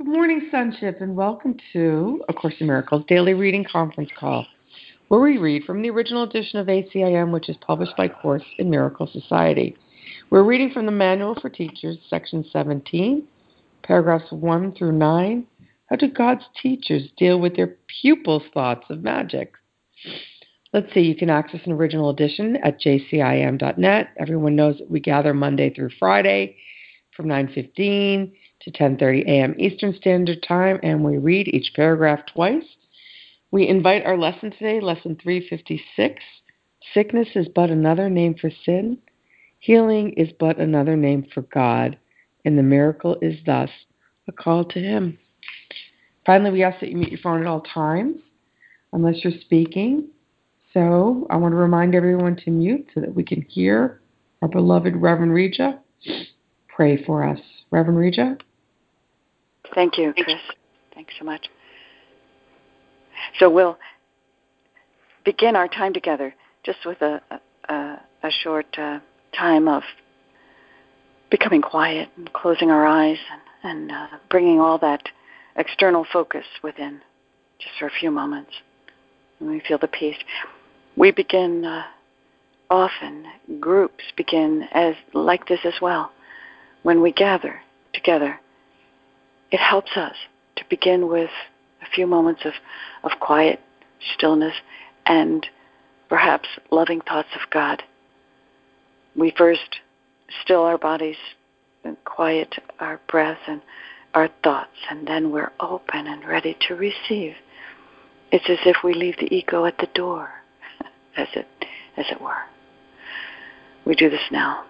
Good morning, Sonship, and welcome to A Course in Miracles Daily Reading Conference Call, where we read from the original edition of ACIM, which is published by Course in Miracle Society. We're reading from the Manual for Teachers, section 17, paragraphs 1 through 9. How do God's teachers deal with their pupils' thoughts of magic? Let's see, you can access an original edition at jcim.net. Everyone knows that we gather Monday through Friday from 9.15 to 10:30 a.m. Eastern Standard Time and we read each paragraph twice. We invite our lesson today, lesson 356. Sickness is but another name for sin. Healing is but another name for God, and the miracle is thus a call to him. Finally, we ask that you mute your phone at all times unless you're speaking. So I want to remind everyone to mute so that we can hear our beloved Reverend Reja pray for us. Reverend Reja? Thank you, Chris. Thanks so much. So we'll begin our time together just with a, a, a short uh, time of becoming quiet and closing our eyes and, and uh, bringing all that external focus within just for a few moments. And we feel the peace. We begin uh, often, groups begin as like this as well. When we gather together it helps us to begin with a few moments of, of quiet stillness and perhaps loving thoughts of God. We first still our bodies and quiet our breath and our thoughts, and then we're open and ready to receive. It's as if we leave the ego at the door, as it as it were. We do this now.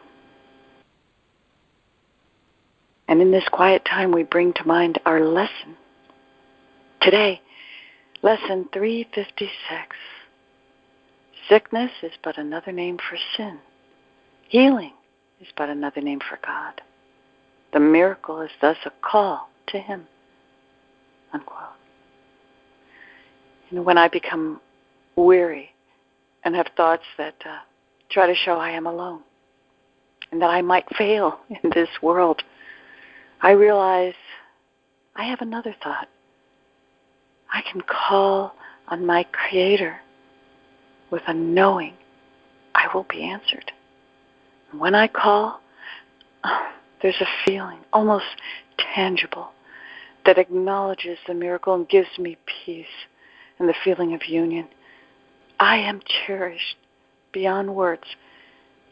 And in this quiet time, we bring to mind our lesson. Today, lesson 356 Sickness is but another name for sin, healing is but another name for God. The miracle is thus a call to Him. Unquote. When I become weary and have thoughts that uh, try to show I am alone and that I might fail in this world, I realize I have another thought. I can call on my Creator with a knowing I will be answered. When I call, oh, there's a feeling, almost tangible, that acknowledges the miracle and gives me peace and the feeling of union. I am cherished beyond words.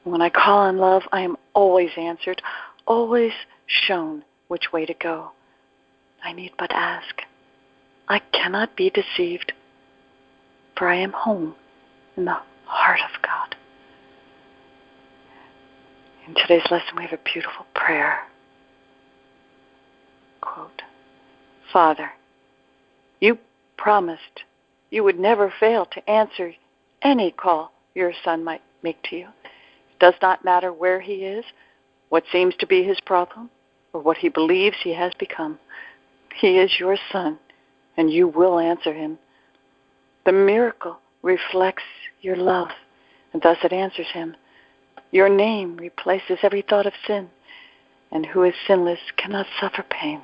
When I call on love, I am always answered, always shown which way to go. I need but ask. I cannot be deceived, for I am home in the heart of God. In today's lesson, we have a beautiful prayer. Quote Father, you promised you would never fail to answer any call your son might make to you. It does not matter where he is, what seems to be his problem, or what he believes he has become. He is your son, and you will answer him. The miracle reflects your love, and thus it answers him. Your name replaces every thought of sin, and who is sinless cannot suffer pain.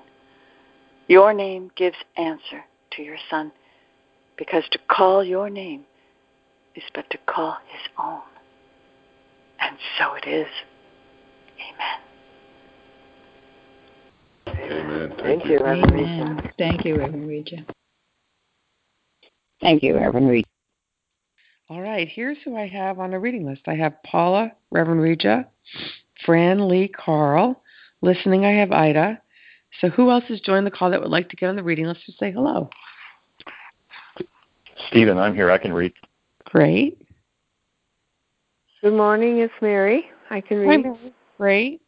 Your name gives answer to your son, because to call your name is but to call his own. And so it is. Amen. Amen. Thank, Thank you. you, Reverend Amen. Reja. Thank you, Reverend Reja. Thank you, Reverend Reed. All right, here's who I have on the reading list. I have Paula, Reverend Reja, Fran Lee Carl. Listening, I have Ida. So who else has joined the call that would like to get on the reading list to say hello? Stephen, I'm here. I can read. Great. Good morning, it's Mary. I can Hi, read. Mary. Great.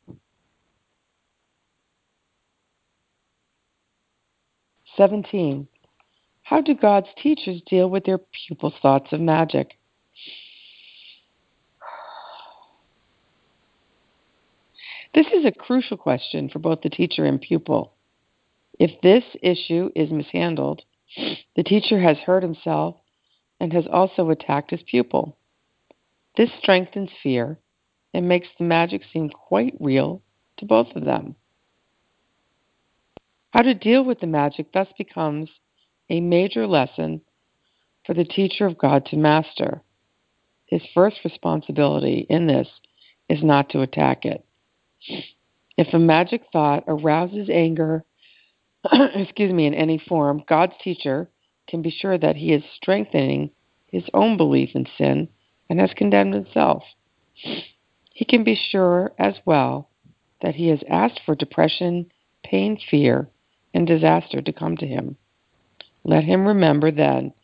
Seventeen. How do God's teachers deal with their pupils' thoughts of magic? This is a crucial question for both the teacher and pupil. If this issue is mishandled, the teacher has hurt himself and has also attacked his pupil. This strengthens fear and makes the magic seem quite real to both of them. How to deal with the magic thus becomes a major lesson for the teacher of God to master. His first responsibility in this is not to attack it. If a magic thought arouses anger, excuse me, in any form, God's teacher can be sure that he is strengthening his own belief in sin and has condemned himself. He can be sure as well that he has asked for depression, pain, fear, and disaster to come to him. Let him remember then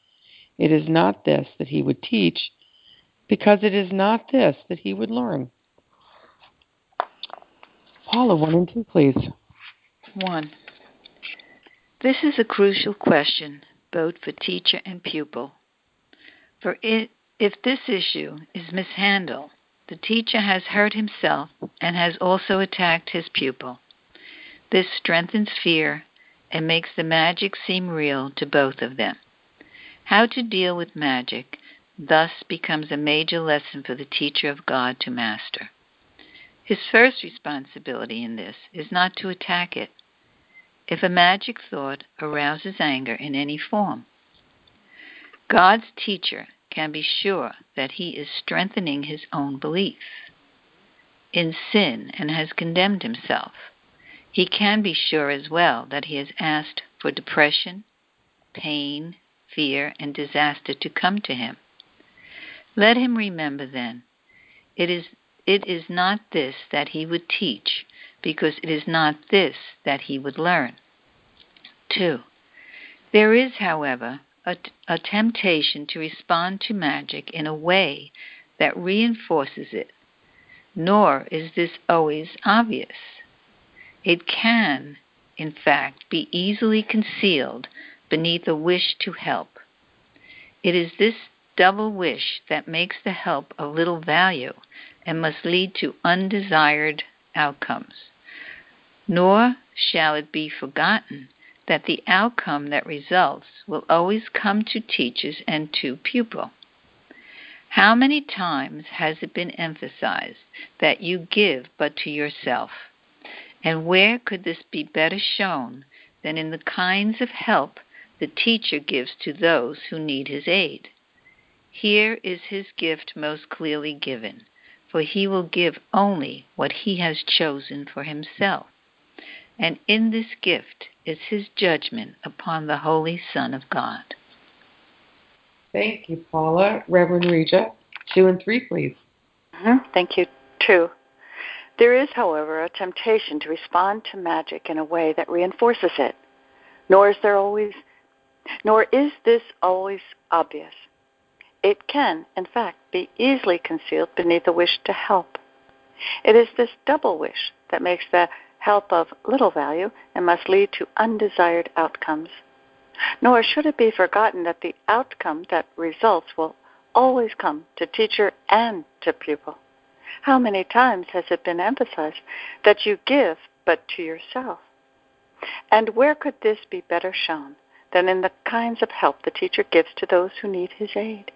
it is not this that he would teach, because it is not this that he would learn. Paula, 1 and 2, please. 1. This is a crucial question, both for teacher and pupil. For it, if this issue is mishandled, the teacher has hurt himself and has also attacked his pupil. This strengthens fear and makes the magic seem real to both of them. How to deal with magic thus becomes a major lesson for the teacher of God to master. His first responsibility in this is not to attack it. If a magic thought arouses anger in any form, God's teacher can be sure that he is strengthening his own belief in sin and has condemned himself. He can be sure as well that he has asked for depression, pain, fear, and disaster to come to him. Let him remember then, it is, it is not this that he would teach, because it is not this that he would learn. 2. There is, however, a, a temptation to respond to magic in a way that reinforces it, nor is this always obvious. It can, in fact, be easily concealed beneath a wish to help. It is this double wish that makes the help of little value and must lead to undesired outcomes. Nor shall it be forgotten that the outcome that results will always come to teachers and to pupil. How many times has it been emphasized that you give but to yourself? And where could this be better shown than in the kinds of help the teacher gives to those who need his aid? Here is his gift most clearly given, for he will give only what he has chosen for himself. And in this gift is his judgment upon the Holy Son of God. Thank you, Paula. Reverend Reja, 2 and 3, please. Mm-hmm. Thank you, 2. There is, however, a temptation to respond to magic in a way that reinforces it. Nor is there always nor is this always obvious. It can, in fact, be easily concealed beneath a wish to help. It is this double wish that makes the help of little value and must lead to undesired outcomes. Nor should it be forgotten that the outcome that results will always come to teacher and to pupil. How many times has it been emphasized that you give but to yourself? And where could this be better shown than in the kinds of help the teacher gives to those who need his aid?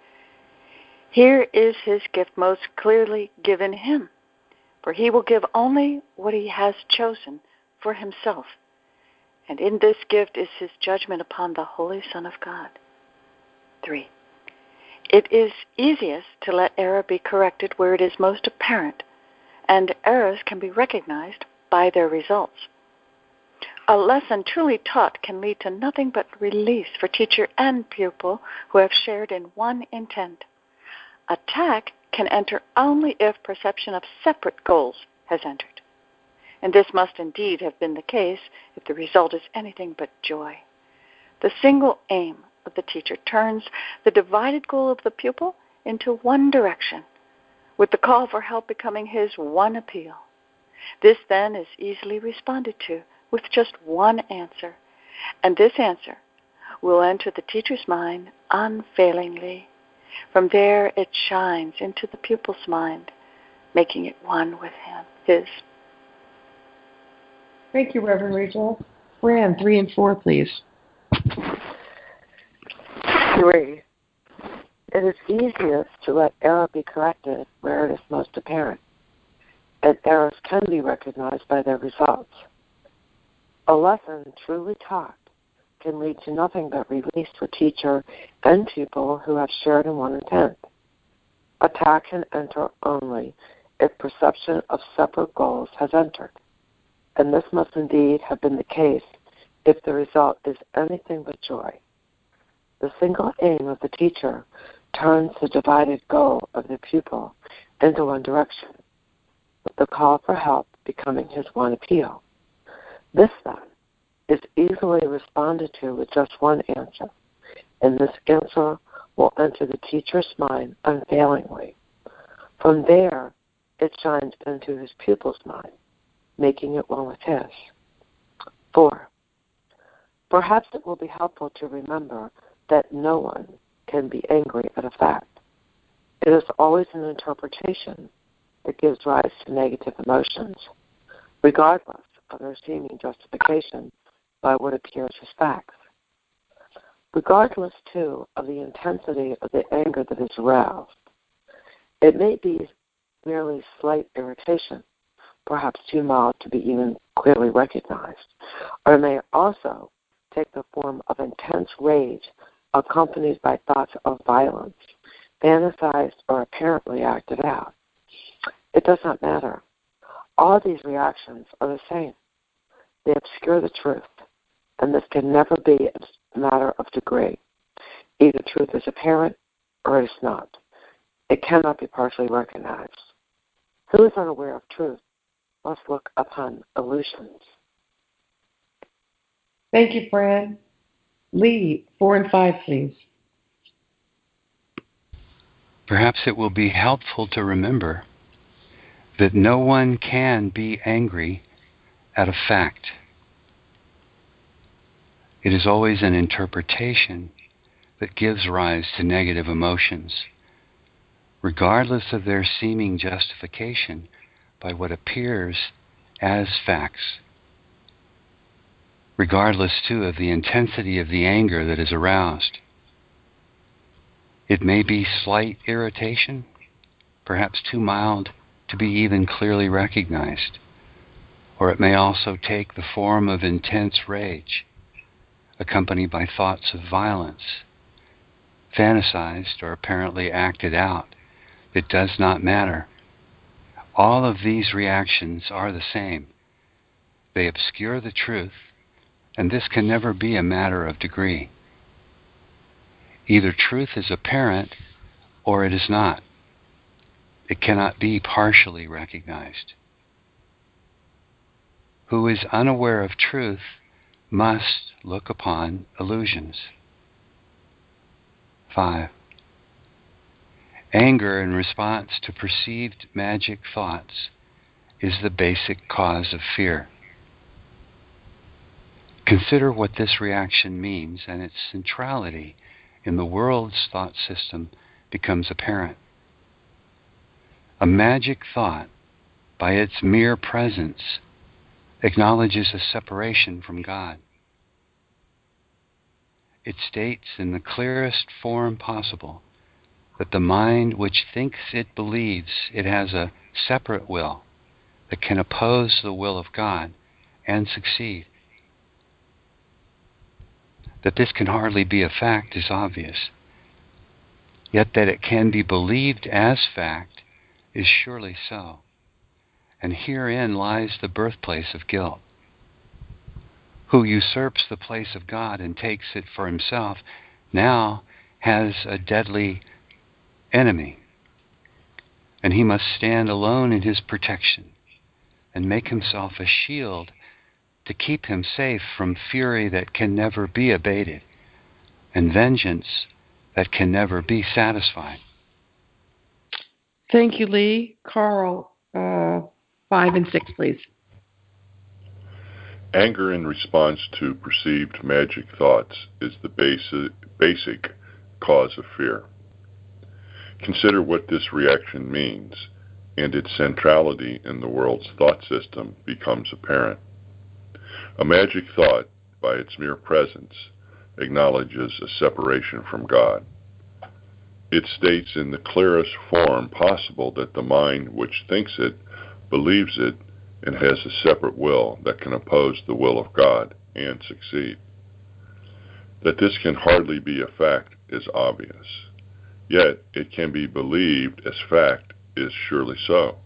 Here is his gift most clearly given him for he will give only what he has chosen for himself. And in this gift is his judgment upon the Holy Son of God. 3. It is easiest to let error be corrected where it is most apparent, and errors can be recognized by their results. A lesson truly taught can lead to nothing but release for teacher and pupil who have shared in one intent. Attack can enter only if perception of separate goals has entered. And this must indeed have been the case if the result is anything but joy. The single aim of the teacher turns the divided goal of the pupil into one direction, with the call for help becoming his one appeal. This then is easily responded to with just one answer, and this answer will enter the teacher's mind unfailingly from there it shines into the pupil's mind, making it one with him, his. Thank you, Reverend Rachel. Fran, three and four, please. Three. It is easiest to let error be corrected where it is most apparent, and errors can be recognized by their results. A lesson truly taught can lead to nothing but release for teacher and pupil who have shared in one intent. Attack can enter only if perception of separate goals has entered, and this must indeed have been the case if the result is anything but joy. The single aim of the teacher turns the divided goal of the pupil into one direction, with the call for help becoming his one appeal. This, then, is easily responded to with just one answer, and this answer will enter the teacher's mind unfailingly. From there, it shines into his pupil's mind, making it one with his. 4. Perhaps it will be helpful to remember that no one can be angry at a fact. It is always an interpretation that gives rise to negative emotions, regardless of their seeming justification by what appears as facts. Regardless, too, of the intensity of the anger that is aroused, it may be merely slight irritation, perhaps too mild to be even clearly recognized, or it may also take the form of intense rage accompanied by thoughts of violence, fantasized or apparently acted out. It does not matter. All these reactions are the same. They obscure the truth, and this can never be a matter of degree. Either truth is apparent or it is not. It cannot be partially recognized. Who is unaware of truth must look upon illusions. Thank you, Fran. Lee, four and five, please. Perhaps it will be helpful to remember that no one can be angry at a fact. It is always an interpretation that gives rise to negative emotions, regardless of their seeming justification by what appears as facts regardless, too, of the intensity of the anger that is aroused. It may be slight irritation, perhaps too mild to be even clearly recognized, or it may also take the form of intense rage, accompanied by thoughts of violence, fantasized or apparently acted out. It does not matter. All of these reactions are the same. They obscure the truth and this can never be a matter of degree. Either truth is apparent or it is not. It cannot be partially recognized. Who is unaware of truth must look upon illusions. 5. Anger in response to perceived magic thoughts is the basic cause of fear. Consider what this reaction means, and its centrality in the world's thought system becomes apparent. A magic thought, by its mere presence, acknowledges a separation from God. It states in the clearest form possible that the mind which thinks it believes it has a separate will that can oppose the will of God and succeed. That this can hardly be a fact is obvious. Yet that it can be believed as fact is surely so. And herein lies the birthplace of guilt. Who usurps the place of God and takes it for himself now has a deadly enemy. And he must stand alone in his protection and make himself a shield to keep him safe from fury that can never be abated and vengeance that can never be satisfied. Thank you, Lee. Carl, uh, five and six, please. Anger in response to perceived magic thoughts is the basic, basic cause of fear. Consider what this reaction means, and its centrality in the world's thought system becomes apparent. A magic thought, by its mere presence, acknowledges a separation from God. It states in the clearest form possible that the mind which thinks it, believes it, and has a separate will that can oppose the will of God and succeed. That this can hardly be a fact is obvious, yet it can be believed as fact is surely so.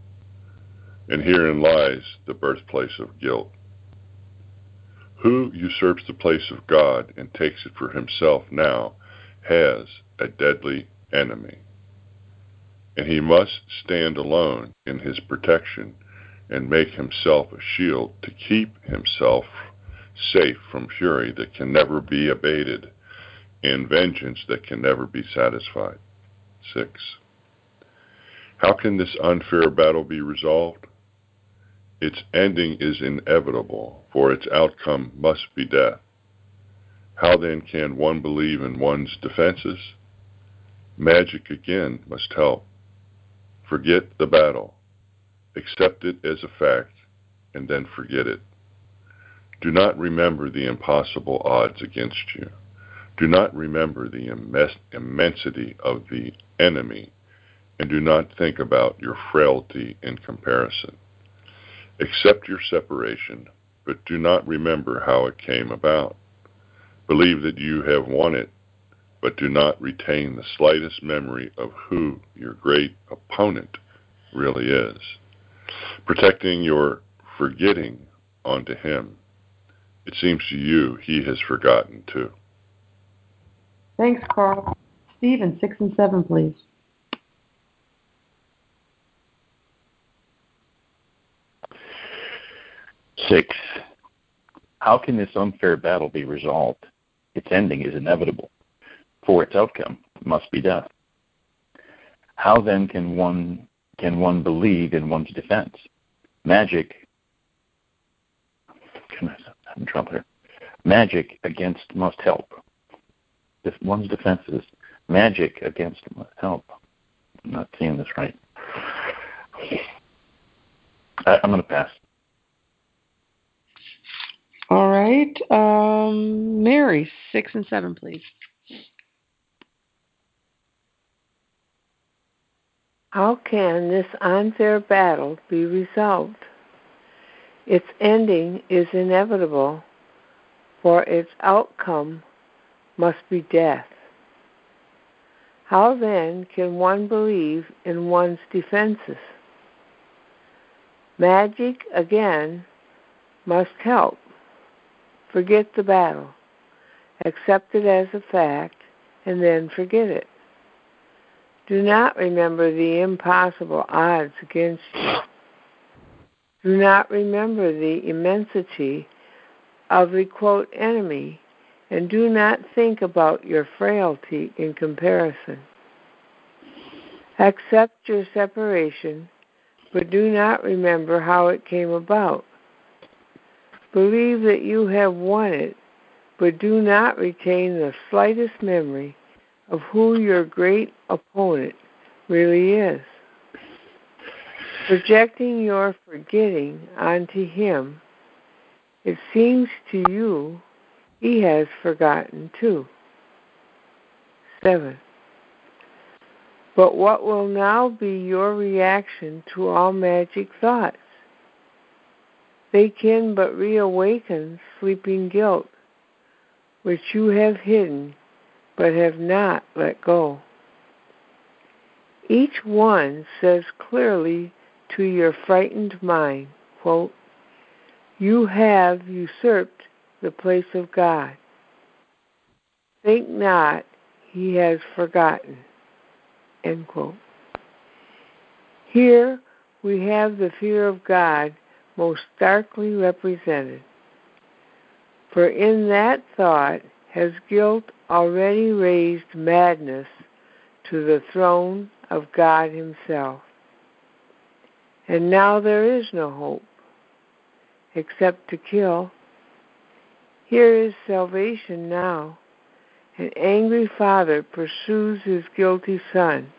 And herein lies the birthplace of guilt. Who usurps the place of God and takes it for himself now has a deadly enemy. And he must stand alone in his protection and make himself a shield to keep himself safe from fury that can never be abated and vengeance that can never be satisfied. 6. How can this unfair battle be resolved? Its ending is inevitable, for its outcome must be death. How then can one believe in one's defenses? Magic again must help. Forget the battle. Accept it as a fact, and then forget it. Do not remember the impossible odds against you. Do not remember the immensity of the enemy, and do not think about your frailty in comparison. Accept your separation, but do not remember how it came about. Believe that you have won it, but do not retain the slightest memory of who your great opponent really is. Protecting your forgetting onto him. It seems to you he has forgotten too. Thanks, Carl. Stephen, six and seven, please. Six. How can this unfair battle be resolved? Its ending is inevitable, for its outcome must be death. How then can one can one believe in one's defense? Magic. Can I have trouble here? Magic against must help. If one's defenses, magic against must help. I'm not seeing this right. I, I'm going to pass. All right. Um, Mary, six and seven, please. How can this unfair battle be resolved? Its ending is inevitable, for its outcome must be death. How then can one believe in one's defenses? Magic, again, must help. Forget the battle. Accept it as a fact, and then forget it. Do not remember the impossible odds against you. Do not remember the immensity of the quote enemy, and do not think about your frailty in comparison. Accept your separation, but do not remember how it came about. Believe that you have won it, but do not retain the slightest memory of who your great opponent really is. Projecting your forgetting onto him, it seems to you he has forgotten too. 7. But what will now be your reaction to all magic thoughts? They can but reawaken sleeping guilt, which you have hidden but have not let go. Each one says clearly to your frightened mind, quote, You have usurped the place of God. Think not he has forgotten. End quote. Here we have the fear of God most starkly represented. For in that thought has guilt already raised madness to the throne of God Himself. And now there is no hope except to kill. Here is salvation now. An angry father pursues his guilty son.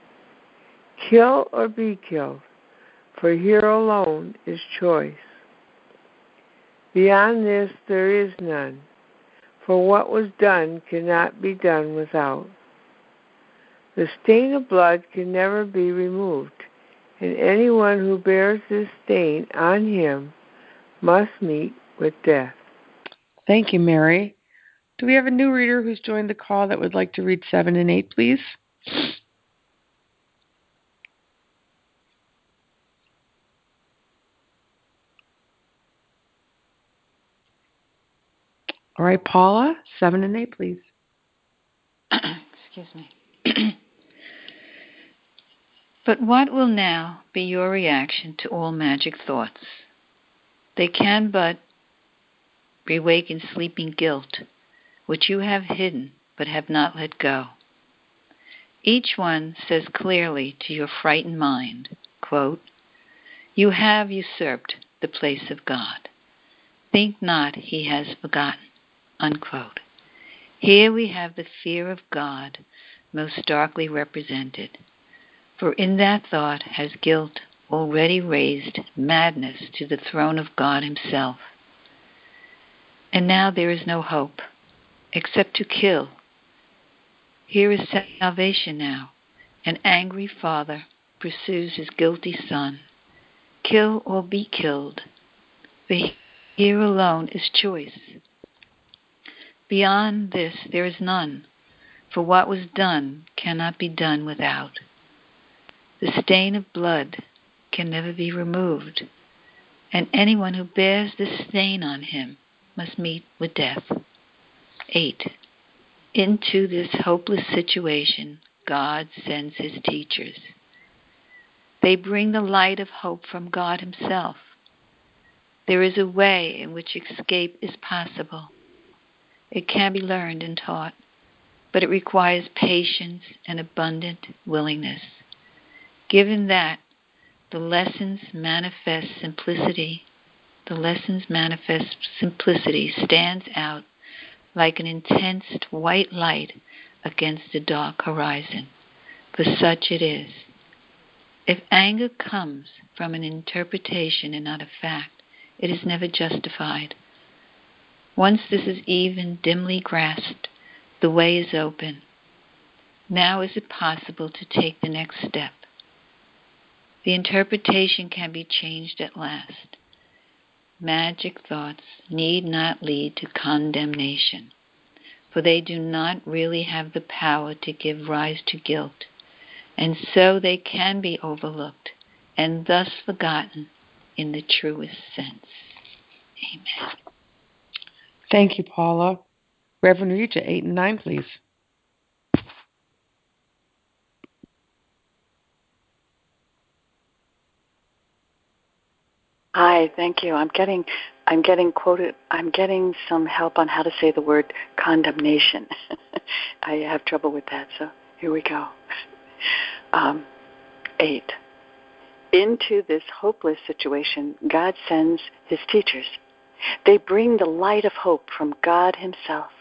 Kill or be killed, for here alone is choice. Beyond this there is none, for what was done cannot be done without. The stain of blood can never be removed, and anyone who bears this stain on him must meet with death. Thank you, Mary. Do we have a new reader who's joined the call that would like to read 7 and 8, please? All right, Paula, 7 and 8, please. Excuse me. but what will now be your reaction to all magic thoughts? They can but reawaken sleeping guilt, which you have hidden but have not let go. Each one says clearly to your frightened mind, quote, You have usurped the place of God. Think not he has forgotten. Unquote. Here we have the fear of God most darkly represented. For in that thought has guilt already raised madness to the throne of God Himself. And now there is no hope except to kill. Here is salvation now. An angry father pursues his guilty son. Kill or be killed. For here alone is choice. Beyond this there is none, for what was done cannot be done without. The stain of blood can never be removed, and anyone who bears this stain on him must meet with death. 8. Into this hopeless situation, God sends his teachers. They bring the light of hope from God Himself. There is a way in which escape is possible. It can be learned and taught, but it requires patience and abundant willingness. Given that, the lessons manifest simplicity the lessons manifest simplicity stands out like an intense white light against a dark horizon. For such it is. If anger comes from an interpretation and not a fact, it is never justified. Once this is even dimly grasped, the way is open. Now is it possible to take the next step. The interpretation can be changed at last magic thoughts need not lead to condemnation, for they do not really have the power to give rise to guilt, and so they can be overlooked and thus forgotten in the truest sense. Amen. Thank you, Paula. Reverend Rita, 8 and 9, please. Hi, thank you. I'm getting I'm getting quoted I'm getting some help on how to say the word condemnation. I have trouble with that, so here we go. Um, eight. Into this hopeless situation, God sends his teachers. They bring the light of hope from God himself.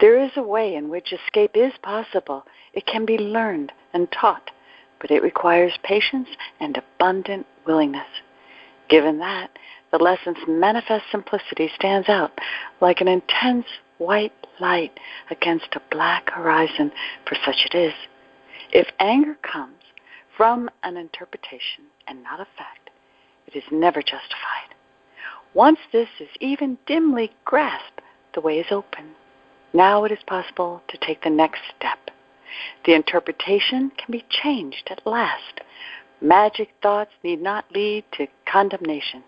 There is a way in which escape is possible. It can be learned and taught, but it requires patience and abundant willingness. Given that, the lesson's manifest simplicity stands out like an intense white light against a black horizon, for such it is. If anger comes from an interpretation and not a fact, it is never justified. Once this is even dimly grasped, the way is open. Now it is possible to take the next step. The interpretation can be changed at last Magic thoughts need not lead to condemnation,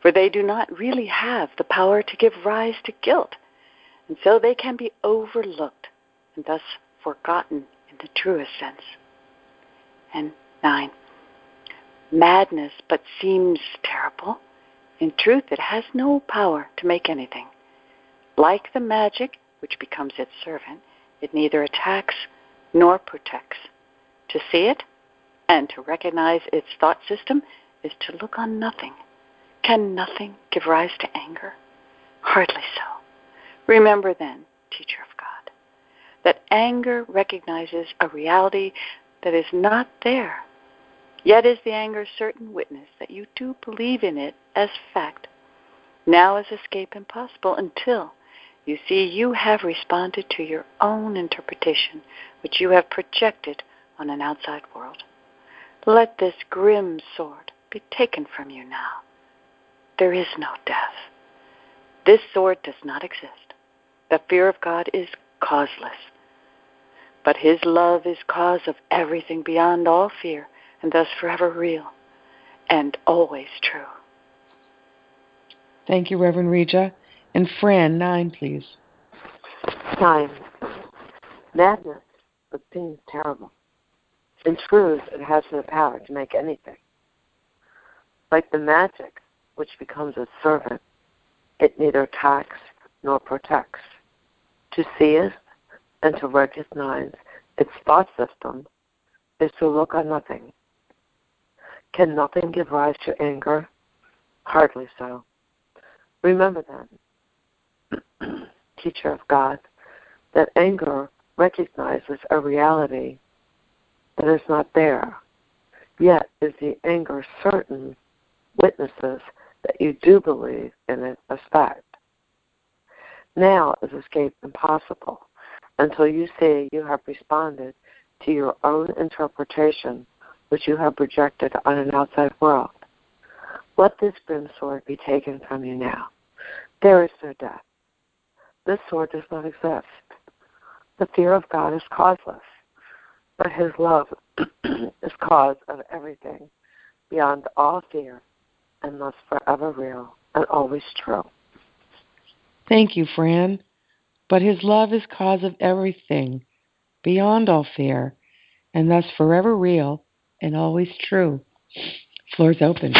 for they do not really have the power to give rise to guilt, and so they can be overlooked and thus forgotten in the truest sense. And nine, madness but seems terrible. In truth, it has no power to make anything. Like the magic, which becomes its servant, it neither attacks nor protects. To see it and to recognize its thought system is to look on nothing. Can nothing give rise to anger? Hardly so. Remember then, teacher of God, that anger recognizes a reality that is not there. Yet is the anger certain witness that you do believe in it as fact. Now is escape impossible until you see you have responded to your own interpretation, which you have projected on an outside world. Let this grim sword be taken from you now. there is no death. This sword does not exist. The fear of God is causeless. But his love is cause of everything beyond all fear, and thus forever real and always true. Thank you, Reverend Reja. And Fran, nine, please. Nine. Madness, but seems terrible. In truth, it has no power to make anything. Like the magic, which becomes a servant, it neither attacks nor protects. To see it and to recognize its thought system is to look on nothing. Can nothing give rise to anger? Hardly so. Remember then, teacher of God, that anger recognizes a reality that is not there, yet is the anger certain witnesses that you do believe in it as fact. Now is escape impossible until you see you have responded to your own interpretation which you have projected on an outside world. Let this grim sword be taken from you now. There is no death. This sword does not exist. The fear of God is causeless, but his love is cause of everything beyond all fear and thus forever real and always true. Thank you, Fran. But his love is cause of everything, beyond all fear, and thus forever real and always true. Floor's open.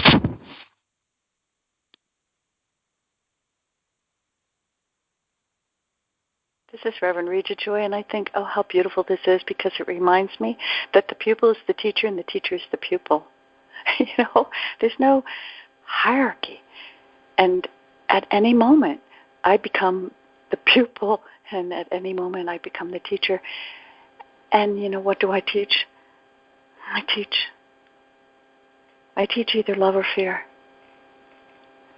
This is Reverend Reja Joy, and I think, oh, how beautiful this is because it reminds me that the pupil is the teacher and the teacher is the pupil. you know, there's no hierarchy. And at any moment, I become the pupil, and at any moment, I become the teacher. And, you know, what do I teach? I teach. I teach either love or fear.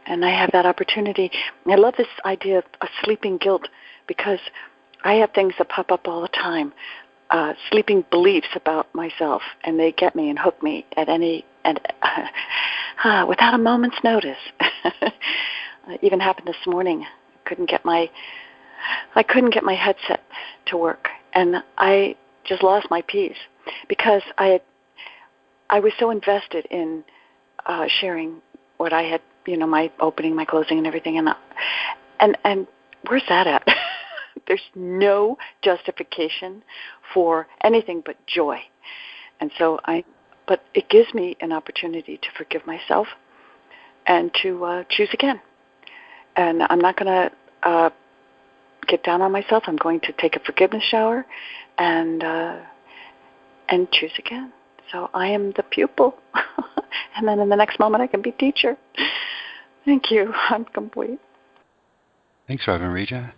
And I have that opportunity. I love this idea of a sleeping guilt because I have things that pop up all the time, uh, sleeping beliefs about myself, and they get me and hook me at any and uh, uh, without a moment's notice. it even happened this morning. I couldn't get my I couldn't get my headset to work, and I just lost my peace because I had I was so invested in uh, sharing what I had, you know, my opening, my closing, and everything, and uh, and and where's that at? There's no justification for anything but joy, and so I but it gives me an opportunity to forgive myself and to uh, choose again. And I'm not going to uh, get down on myself. I'm going to take a forgiveness shower and uh, and choose again. So I am the pupil, and then in the next moment I can be teacher. Thank you. I'm complete. Thanks, Reverend Reja.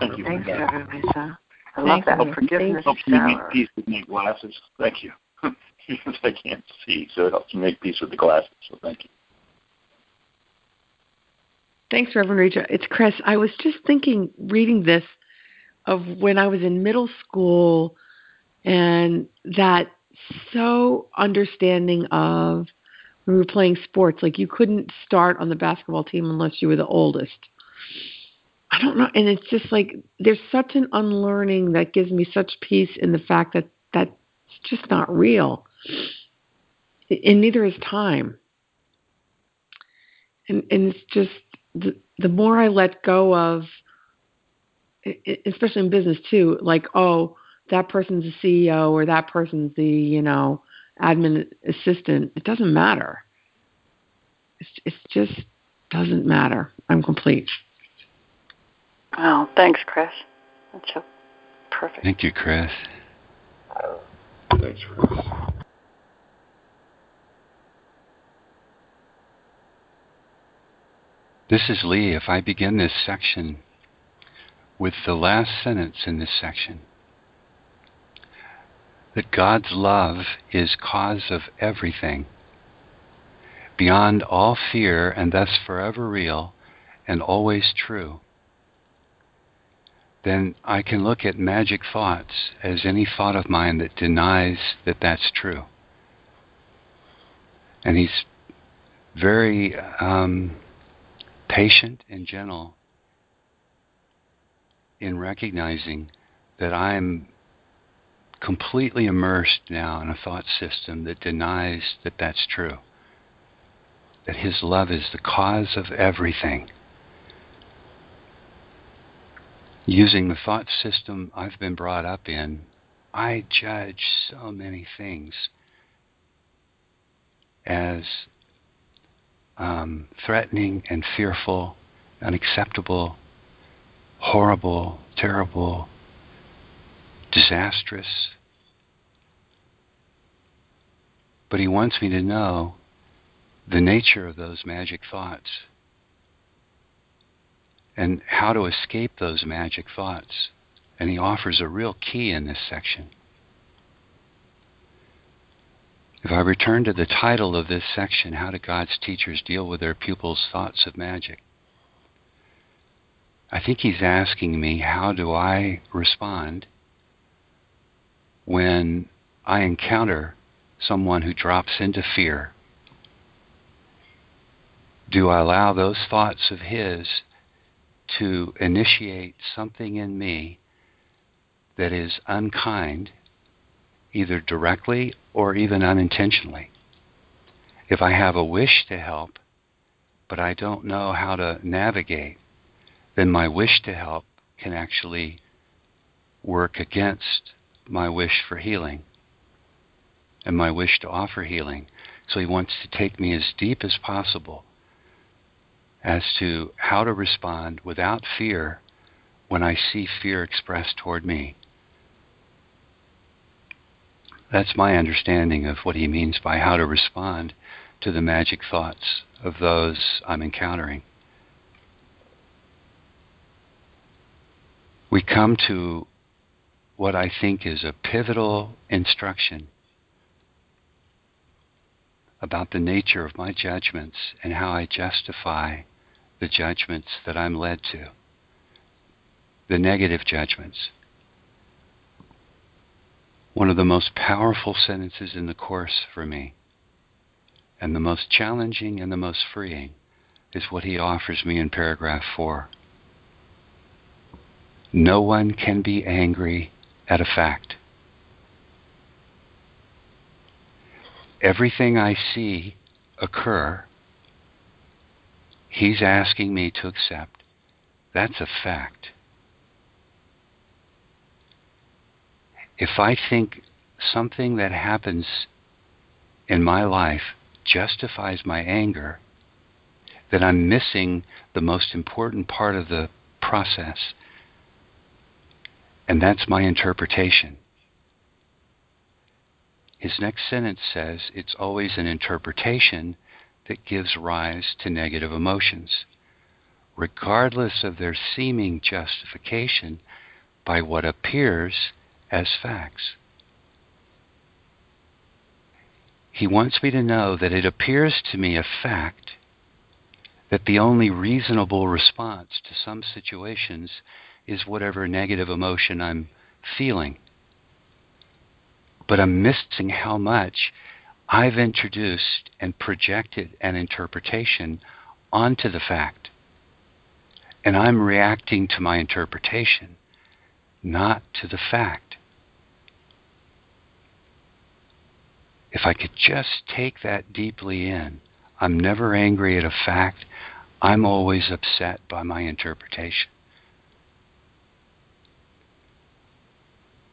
Thank you. Thanks, Reverend Lisa. I Thank love oh, that you. forgiveness Helps me make peace with my glasses. Thank you. because I can't see, so it helps me make peace with the glasses. So thank you. Thanks, Reverend Reja. It's Chris. I was just thinking, reading this, of when I was in middle school and that so understanding of when we were playing sports, like you couldn't start on the basketball team unless you were the oldest. I don't know. And it's just like there's such an unlearning that gives me such peace in the fact that that's just not real. And neither is time. And, and it's just the, the more I let go of, especially in business too, like, oh, that person's the CEO or that person's the, you know, admin assistant. It doesn't matter. It's, it just doesn't matter. I'm complete. Oh, thanks, Chris. That's so perfect. Thank you, Chris. Thanks, Chris. This is Lee. If I begin this section with the last sentence in this section that God's love is cause of everything, beyond all fear, and thus forever real and always true, then I can look at magic thoughts as any thought of mine that denies that that's true. And he's very um, patient and gentle in recognizing that I'm completely immersed now in a thought system that denies that that's true. That His love is the cause of everything. Using the thought system I've been brought up in, I judge so many things as um, threatening and fearful, unacceptable, horrible, terrible, disastrous. But he wants me to know the nature of those magic thoughts and how to escape those magic thoughts. And he offers a real key in this section. If I return to the title of this section, How Do God's Teachers Deal with Their Pupils' Thoughts of Magic? I think he's asking me, how do I respond when I encounter someone who drops into fear? Do I allow those thoughts of his to initiate something in me that is unkind either directly or even unintentionally. If I have a wish to help, but I don't know how to navigate, then my wish to help can actually work against my wish for healing and my wish to offer healing. So he wants to take me as deep as possible as to how to respond without fear when I see fear expressed toward me. That's my understanding of what he means by how to respond to the magic thoughts of those I'm encountering. We come to what I think is a pivotal instruction about the nature of my judgments and how I justify the judgments that I'm led to, the negative judgments. One of the most powerful sentences in the Course for me, and the most challenging and the most freeing, is what he offers me in paragraph 4. No one can be angry at a fact. Everything I see occur, he's asking me to accept. That's a fact. if I think something that happens in my life justifies my anger, then I'm missing the most important part of the process. And that's my interpretation. His next sentence says it's always an interpretation that gives rise to negative emotions, regardless of their seeming justification by what appears as facts. He wants me to know that it appears to me a fact that the only reasonable response to some situations is whatever negative emotion I'm feeling. But I'm missing how much I've introduced and projected an interpretation onto the fact. And I'm reacting to my interpretation, not to the fact. if I could just take that deeply in, I'm never angry at a fact. I'm always upset by my interpretation.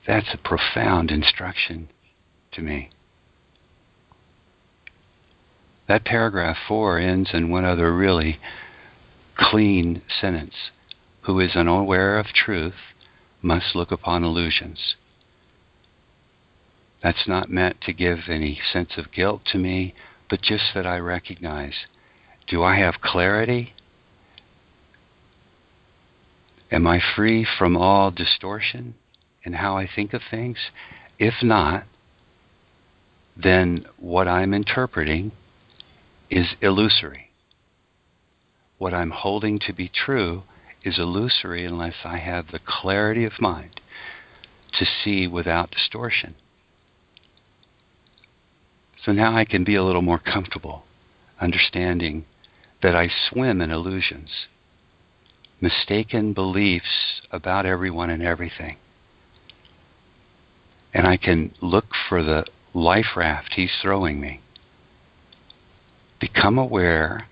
That's a profound instruction to me. That paragraph 4 ends in one other really clean sentence. Who is unaware of truth must look upon illusions. That's not meant to give any sense of guilt to me, but just that I recognize do I have clarity? Am I free from all distortion in how I think of things? If not, then what I'm interpreting is illusory. What I'm holding to be true is illusory unless I have the clarity of mind to see without distortion. So now I can be a little more comfortable understanding that I swim in illusions, mistaken beliefs about everyone and everything. And I can look for the life raft he's throwing me. Become aware,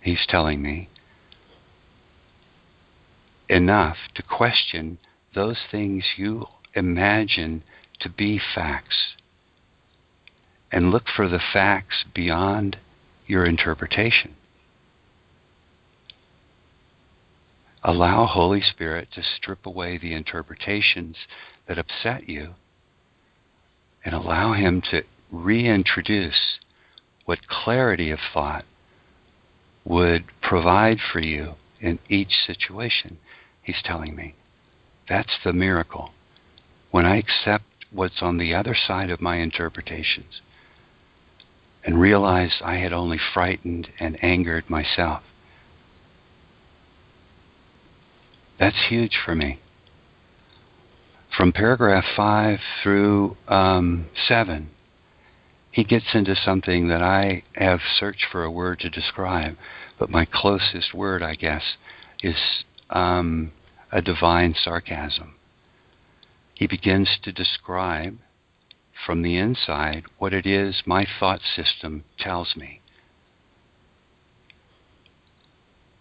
he's telling me, enough to question those things you imagine to be facts and look for the facts beyond your interpretation. Allow Holy Spirit to strip away the interpretations that upset you and allow Him to reintroduce what clarity of thought would provide for you in each situation. He's telling me. That's the miracle. When I accept what's on the other side of my interpretations and realize I had only frightened and angered myself. That's huge for me. From paragraph 5 through um, 7, he gets into something that I have searched for a word to describe, but my closest word, I guess, is um, a divine sarcasm. He begins to describe from the inside what it is my thought system tells me.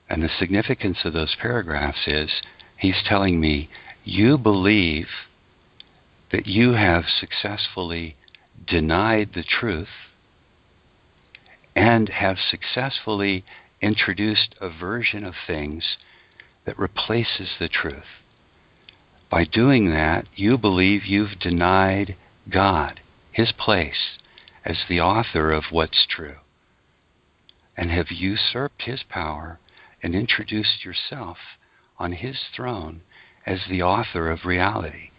And the significance of those paragraphs is he's telling me, you believe that you have successfully denied the truth and have successfully introduced a version of things that replaces the truth. By doing that, you believe you've denied God, His place as the author of what's true, and have usurped His power and introduced yourself on His throne as the author of reality.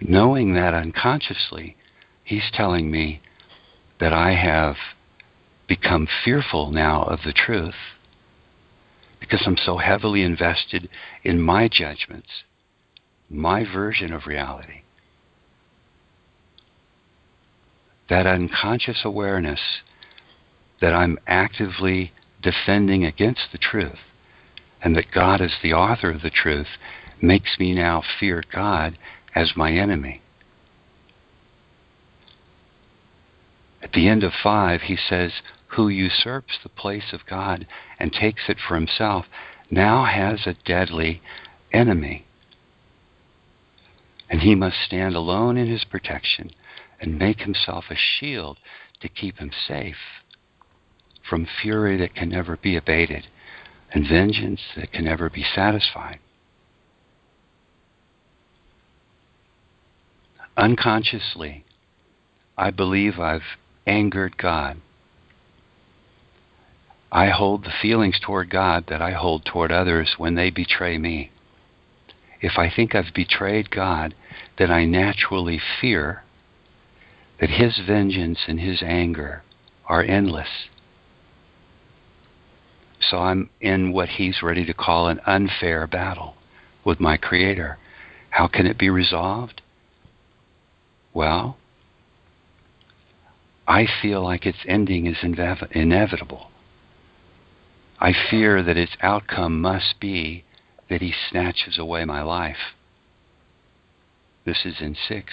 Knowing that unconsciously, He's telling me that I have become fearful now of the truth because I'm so heavily invested in my judgments, my version of reality. That unconscious awareness that I'm actively defending against the truth and that God is the author of the truth makes me now fear God as my enemy. At the end of 5, he says, Who usurps the place of God and takes it for himself now has a deadly enemy. And he must stand alone in his protection and make himself a shield to keep him safe from fury that can never be abated and vengeance that can never be satisfied. Unconsciously, I believe I've angered God. I hold the feelings toward God that I hold toward others when they betray me. If I think I've betrayed God, then I naturally fear that His vengeance and His anger are endless. So I'm in what He's ready to call an unfair battle with my Creator. How can it be resolved? Well, I feel like its ending is inevitable. I fear that its outcome must be that he snatches away my life. This is in 6.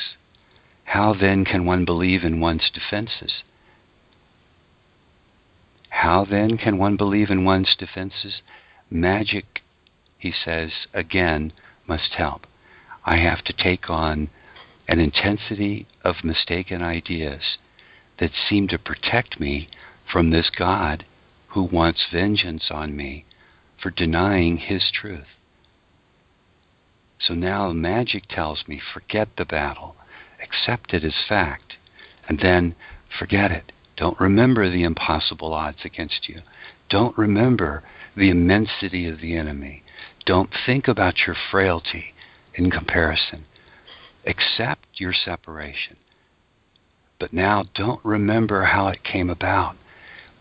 How then can one believe in one's defenses? How then can one believe in one's defenses? Magic, he says, again, must help. I have to take on an intensity of mistaken ideas that seem to protect me from this God who wants vengeance on me for denying his truth. So now magic tells me forget the battle, accept it as fact, and then forget it. Don't remember the impossible odds against you. Don't remember the immensity of the enemy. Don't think about your frailty in comparison. Accept your separation. But now don't remember how it came about.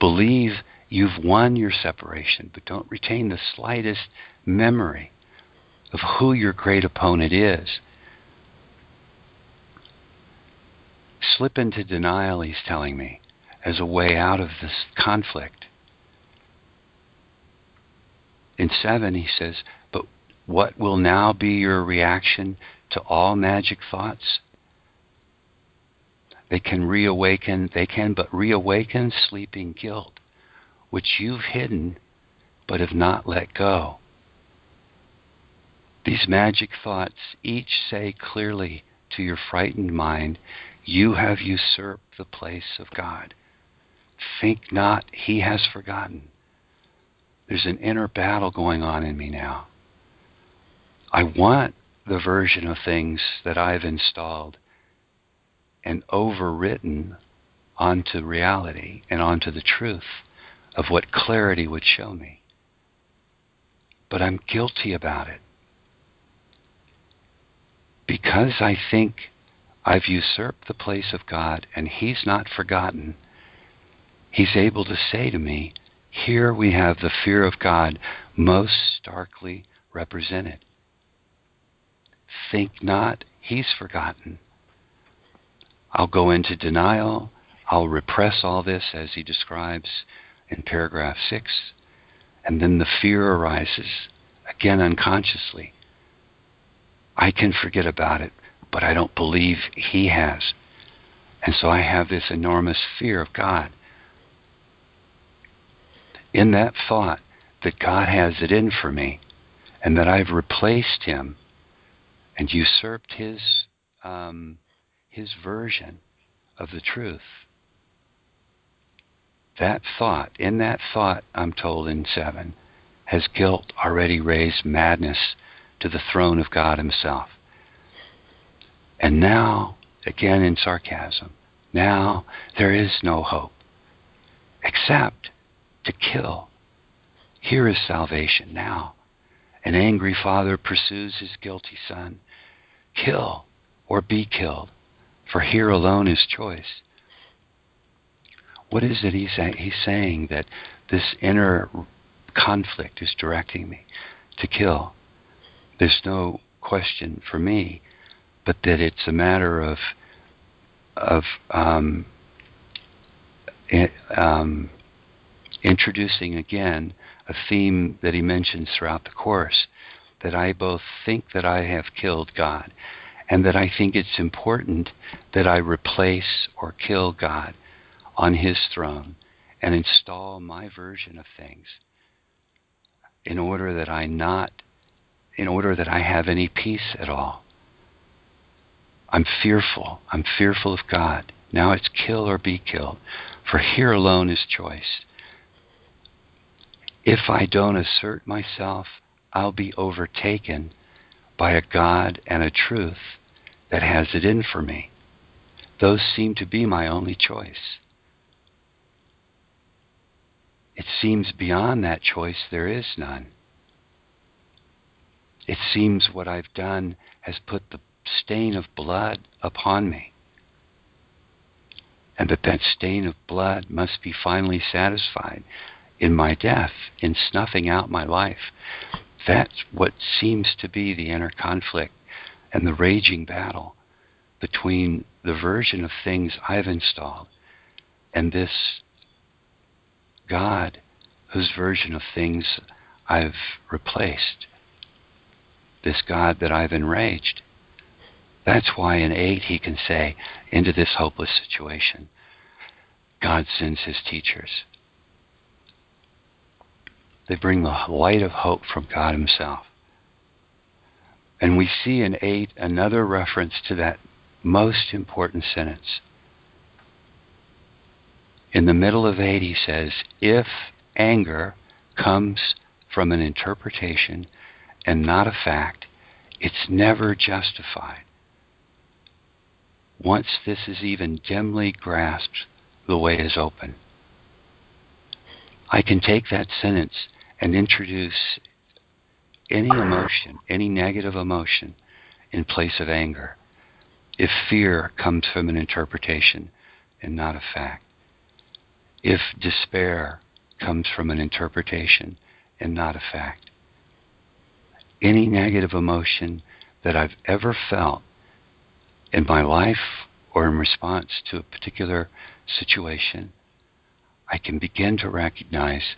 Believe you've won your separation, but don't retain the slightest memory of who your great opponent is. Slip into denial, he's telling me, as a way out of this conflict. In 7, he says, But what will now be your reaction to all magic thoughts? They can reawaken, they can but reawaken sleeping guilt, which you've hidden but have not let go. These magic thoughts each say clearly to your frightened mind, You have usurped the place of God. Think not he has forgotten. There's an inner battle going on in me now. I want the version of things that I've installed and overwritten onto reality and onto the truth of what clarity would show me. But I'm guilty about it because I think I've usurped the place of God and He's not forgotten, He's able to say to me, Here we have the fear of God most starkly represented. Think not He's forgotten. I'll go into denial. I'll repress all this as he describes in paragraph 6. And then the fear arises, again unconsciously. I can forget about it, but I don't believe He has. And so I have this enormous fear of God. In that thought that God has it in for me and that I've replaced Him and usurped His, um, his version of the truth. That thought, in that thought, I'm told in 7, has guilt already raised madness to the throne of God Himself. And now, again in sarcasm, now there is no hope except to kill. Here is salvation now. An angry father pursues his guilty son. Kill or be killed, for here alone is choice. What is it he's, he's saying that this inner conflict is directing me to kill? there's no question for me, but that it's a matter of of um, um, introducing again a theme that he mentions throughout the course that I both think that I have killed God and that I think it's important that I replace or kill God on his throne and install my version of things in order that I not in order that I have any peace at all. I'm fearful. I'm fearful of God. Now it's kill or be killed, for here alone is choice. If I don't assert myself, I'll be overtaken by a God and a truth that has it in for me. Those seem to be my only choice. It seems beyond that choice there is none. It seems what I've done has put the stain of blood upon me, and that that stain of blood must be finally satisfied in my death, in snuffing out my life. That's what seems to be the inner conflict and the raging battle between the version of things I've installed and this God whose version of things I've replaced this God that I've enraged. That's why in 8 he can say, into this hopeless situation, God sends his teachers. They bring the light of hope from God himself. And we see in 8 another reference to that most important sentence. In the middle of 8 he says, if anger comes from an interpretation and not a fact, it's never justified. Once this is even dimly grasped, the way is open. I can take that sentence and introduce any emotion, any negative emotion, in place of anger, if fear comes from an interpretation and not a fact, if despair comes from an interpretation and not a fact, any negative emotion that I've ever felt in my life or in response to a particular situation I can begin to recognize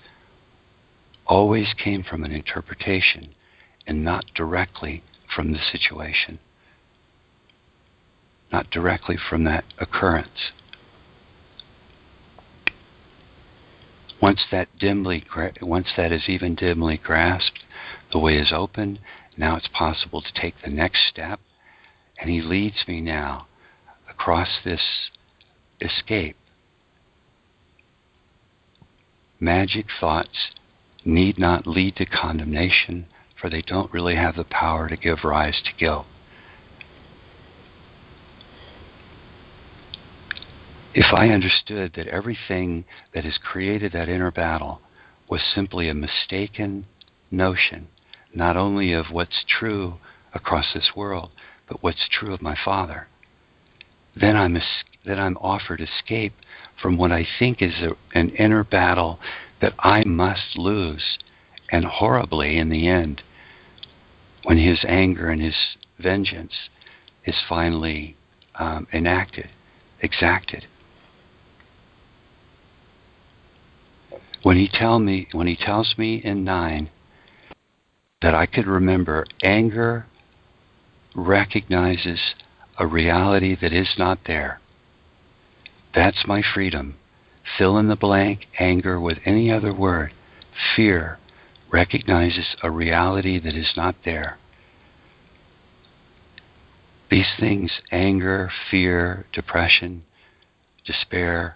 always came from an interpretation and not directly from the situation, not directly from that occurrence. Once that dimly, once that is even dimly grasped, the way is open. Now it's possible to take the next step, and he leads me now across this escape. Magic thoughts need not lead to condemnation, for they don't really have the power to give rise to guilt. If I understood that everything that has created that inner battle was simply a mistaken notion, not only of what's true across this world, but what's true of my Father, then I'm, then I'm offered escape from what I think is a, an inner battle that I must lose, and horribly in the end, when his anger and his vengeance is finally um, enacted, exacted. When he tell me, when he tells me in nine that I could remember, anger recognizes a reality that is not there. That's my freedom. Fill in the blank, anger with any other word. Fear recognizes a reality that is not there. These things, anger, fear, depression, despair,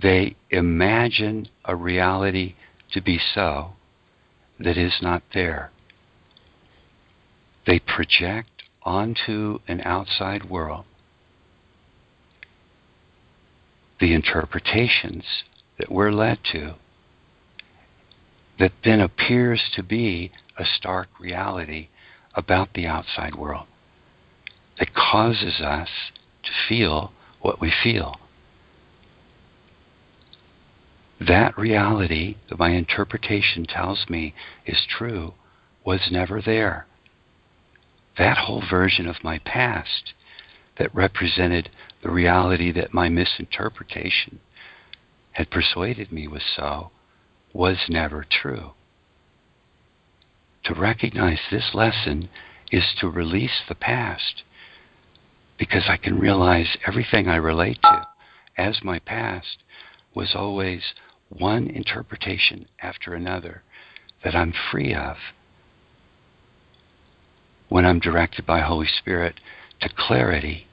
they imagine a reality to be so that is not there. They project onto an outside world the interpretations that we're led to that then appears to be a stark reality about the outside world that causes us to feel what we feel. That reality that my interpretation tells me is true was never there. That whole version of my past that represented the reality that my misinterpretation had persuaded me was so was never true. To recognize this lesson is to release the past because I can realize everything I relate to as my past was always one interpretation after another that I'm free of when I'm directed by Holy Spirit to clarity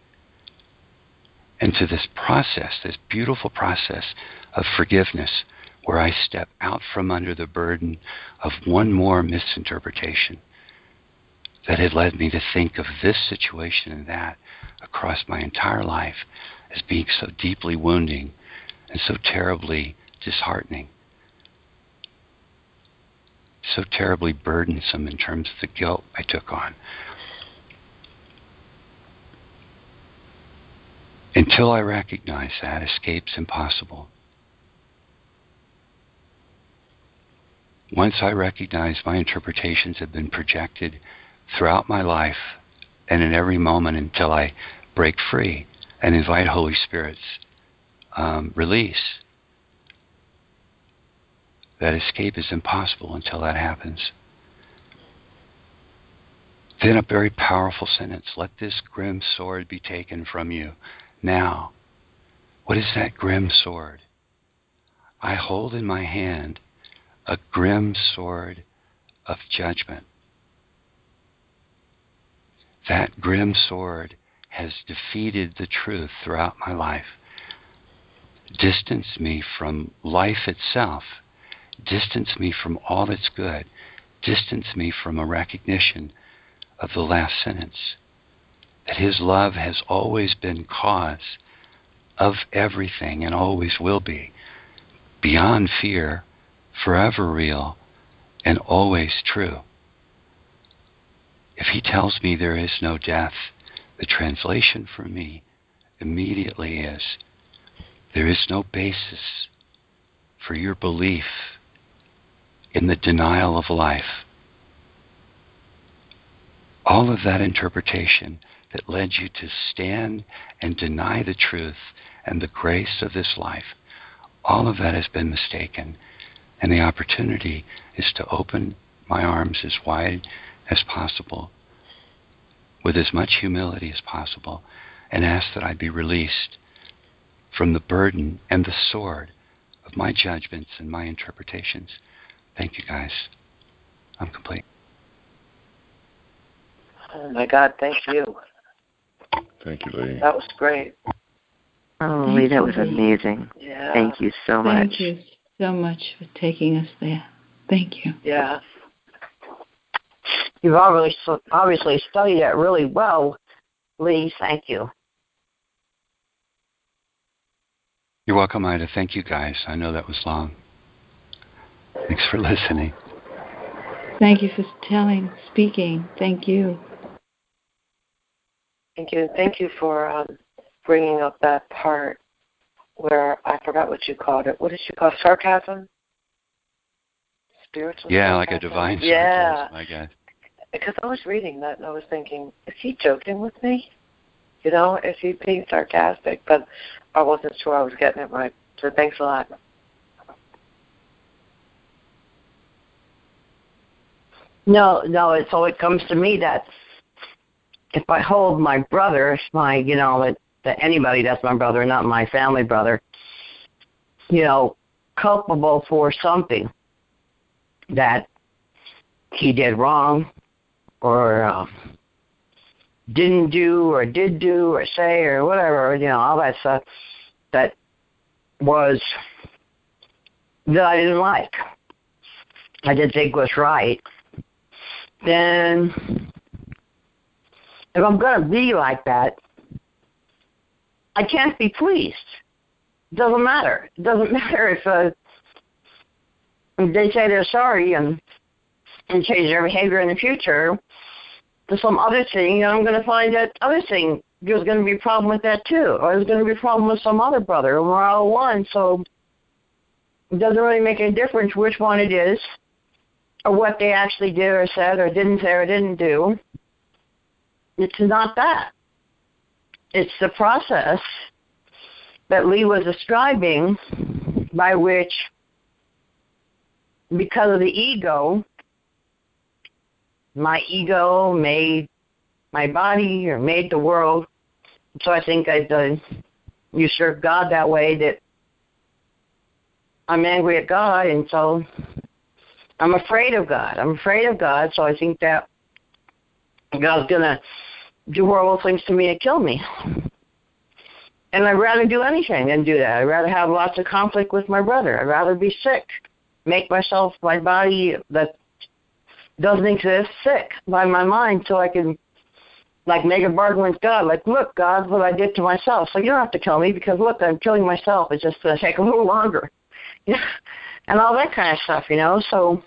and to this process, this beautiful process of forgiveness, where I step out from under the burden of one more misinterpretation that had led me to think of this situation and that across my entire life as being so deeply wounding and so terribly disheartening, so terribly burdensome in terms of the guilt I took on. Until I recognize that, escape's impossible. Once I recognize my interpretations have been projected throughout my life and in every moment until I break free and invite Holy Spirit's um, release, that escape is impossible until that happens. Then a very powerful sentence let this grim sword be taken from you now, what is that grim sword? I hold in my hand a grim sword of judgment. That grim sword has defeated the truth throughout my life, distanced me from life itself, distanced me from all that's good, distanced me from a recognition of the last sentence that His love has always been cause of everything and always will be, beyond fear, forever real, and always true. If He tells me there is no death, the translation for me immediately is there is no basis for your belief in the denial of life. All of that interpretation that led you to stand and deny the truth and the grace of this life, All of that has been mistaken, and the opportunity is to open my arms as wide as possible, with as much humility as possible, and ask that I be released from the burden and the sword of my judgments and my interpretations. Thank you, guys. I'm complete. Oh my God, thank you. Thank you, Lee. That was great. Oh, Lee, that was amazing. Yeah. Thank you so much. Thank you so much for taking us there. Thank you. Yeah. You've obviously obviously studied it really well, Lee. Thank you. You're welcome, Ida. Thank you, guys. I know that was long. Thanks for listening. Thank you for telling, speaking. Thank you. Thank you. Thank you for um, bringing up that part where I forgot what you called it. What did you call it? sarcasm? Spiritual. Yeah, sarcasm? like a divine yeah. sarcasm, I guess. Because I was reading that and I was thinking, is he joking with me? You know, is he being sarcastic? But I wasn't sure I was getting it right. So thanks a lot. No, no. It, so it comes to me that if I hold my brother, my you know that, that anybody that's my brother, not my family brother, you know, culpable for something that he did wrong or uh, didn't do or did do or say or whatever, you know, all that stuff that was that I didn't like. I didn't think was right. Then if I'm gonna be like that, I can't be pleased. It doesn't matter. It doesn't matter if uh, if they say they're sorry and and change their behavior in the future to some other thing, and I'm going to find that other thing there's going to be a problem with that too, or there's going to be a problem with some other brother, and we're all one. So it doesn't really make any difference which one it is, or what they actually did or said or didn't say or didn't do. It's not that. It's the process that Lee was describing by which, because of the ego, my ego made my body or made the world. So I think I uh, usurped God that way that I'm angry at God and so I'm afraid of God. I'm afraid of God, so I think that God's gonna do horrible things to me and kill me. And I'd rather do anything than do that. I'd rather have lots of conflict with my brother. I'd rather be sick, make myself, my body that doesn't exist, sick by my mind so I can, like, make a bargain with God. Like, look, God, what I did to myself. So you don't have to kill me because, look, I'm killing myself. It's just going to take a little longer. And all that kind of stuff, you know. So,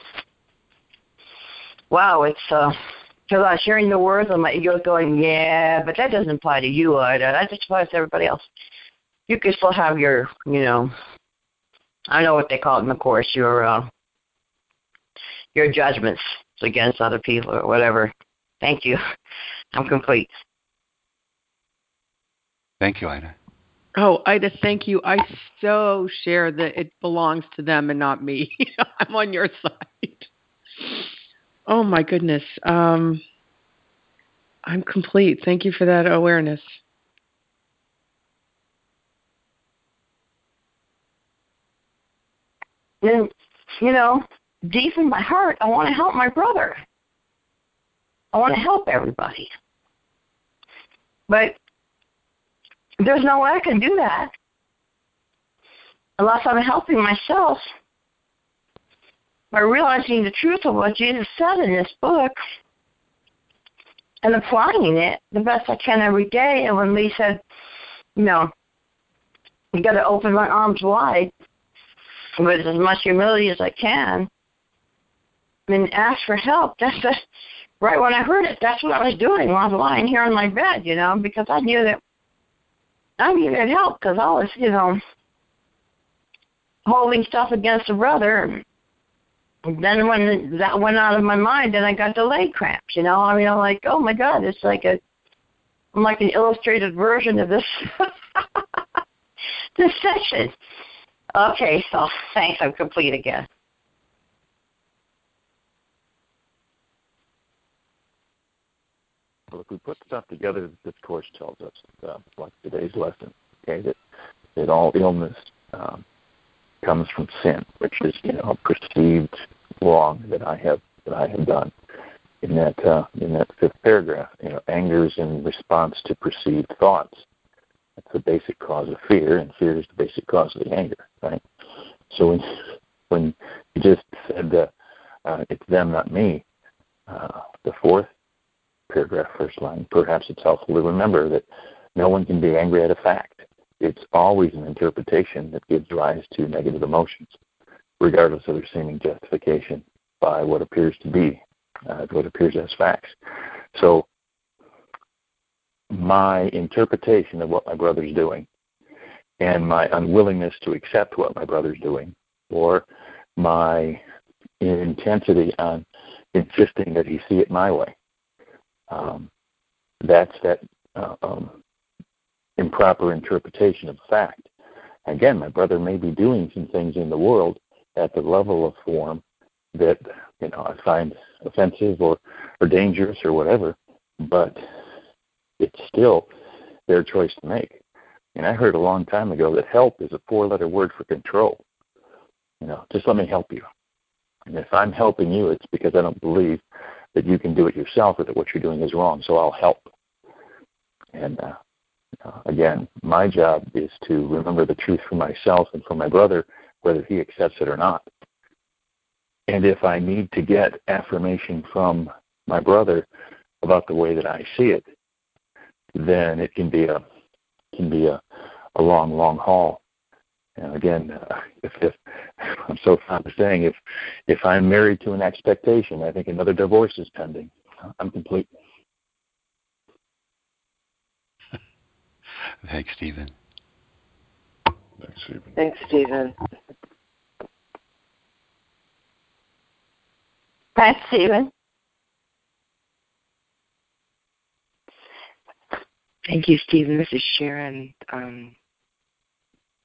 wow, it's, uh, because I was hearing the words and my ego's going, yeah, but that doesn't apply to you, Ida. That just applies to everybody else. You can still have your, you know, I don't know what they call it in the course, your uh, your judgments against other people or whatever. Thank you. I'm complete. Thank you, Ida. Oh, Ida, thank you. I so share that it belongs to them and not me. I'm on your side. Oh my goodness. Um, I'm complete. Thank you for that awareness. And, you know, deep in my heart, I want to help my brother. I want to help everybody. But there's no way I can do that unless I'm helping myself by realizing the truth of what Jesus said in this book and applying it the best I can every day. And when Lee said, you know, you got to open my arms wide with as much humility as I can and ask for help. That's the, right when I heard it. That's what I was doing while I was lying here on my bed, you know, because I knew that I needed help because I was, you know, holding stuff against a brother. Then when that went out of my mind, then I got the leg cramps. You know, I mean, I'm like, oh my god, it's like a, I'm like an illustrated version of this, this session. Okay, so thanks. I'm complete again. Well, if we put stuff together this course tells us, uh, like today's lesson, okay, that that all illness um, comes from sin, which is you know a perceived wrong that I have that I have done. In that uh, in that fifth paragraph, you know, anger is in response to perceived thoughts. That's the basic cause of fear, and fear is the basic cause of the anger, right? So when when you just said uh, uh, it's them, not me, uh, the fourth paragraph, first line, perhaps it's helpful to remember that no one can be angry at a fact. It's always an interpretation that gives rise to negative emotions, regardless of their seeming justification by what appears to be, uh, what appears as facts. So, my interpretation of what my brother's doing and my unwillingness to accept what my brother's doing, or my intensity on insisting that he see it my way, um, that's that uh, um, improper interpretation of fact. Again, my brother may be doing some things in the world at the level of form that you know I find offensive or or dangerous or whatever, but it's still their choice to make. And I heard a long time ago that help is a four-letter word for control. You know, just let me help you. And if I'm helping you, it's because I don't believe that you can do it yourself or that what you're doing is wrong. So I'll help. And uh, again, my job is to remember the truth for myself and for my brother, whether he accepts it or not. And if I need to get affirmation from my brother about the way that I see it, then it can be a can be a, a long, long haul. And again, if, if I'm so fond of saying, if if I'm married to an expectation, I think another divorce is pending. I'm complete. Thanks, Stephen. Thanks, Stephen. Thanks, Stephen. Thanks, Stephen. Thank you, Stephen. This is Sharon. Um,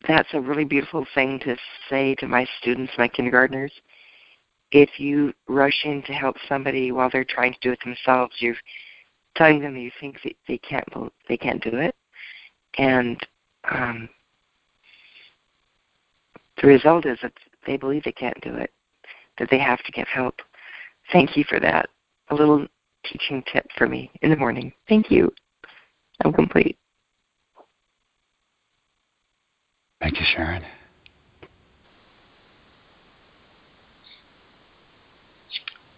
that's a really beautiful thing to say to my students, my kindergartners. If you rush in to help somebody while they're trying to do it themselves, you're telling them that you think that they can't they can't do it, and um, the result is that they believe they can't do it, that they have to get help. Thank you for that. A little teaching tip for me in the morning. Thank you. I'm complete. Thank you, Sharon.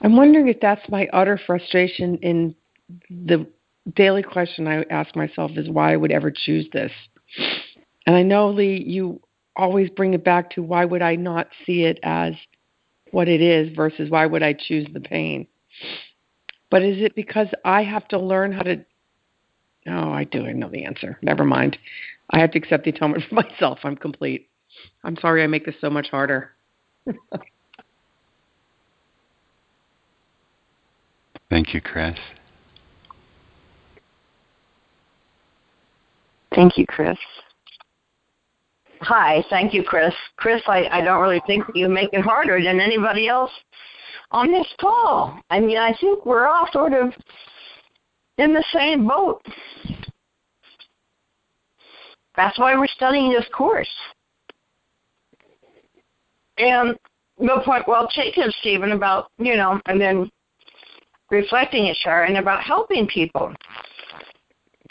I'm wondering if that's my utter frustration in the daily question I ask myself is why I would ever choose this. And I know, Lee, you always bring it back to why would I not see it as what it is versus why would I choose the pain? But is it because I have to learn how to? Oh, I do. I know the answer. Never mind. I have to accept the atonement for myself. I'm complete. I'm sorry I make this so much harder. Thank you, Chris. Thank you, Chris. Hi, thank you, Chris. Chris, I, I don't really think you make it harder than anybody else on this call. I mean, I think we're all sort of in the same boat. That's why we're studying this course. And the point well taken, Stephen, about, you know, and then reflecting it, Sharon, about helping people.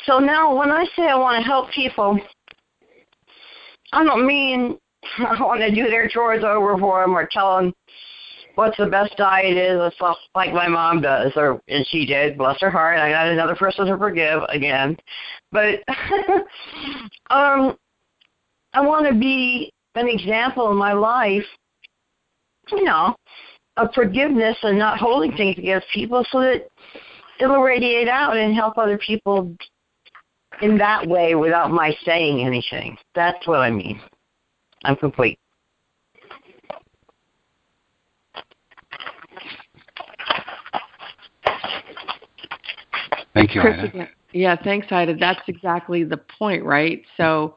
So now when I say I want to help people, I don't mean I want to do their chores over for them or tell them what's the best diet is, like my mom does, or and she did. Bless her heart. I got another person to forgive again, but um, I want to be an example in my life, you know, of forgiveness and not holding things against people, so that it'll radiate out and help other people in that way without my saying anything. That's what I mean. I'm complete. Thank you, Ida. Yeah, thanks, Ida. That's exactly the point, right? So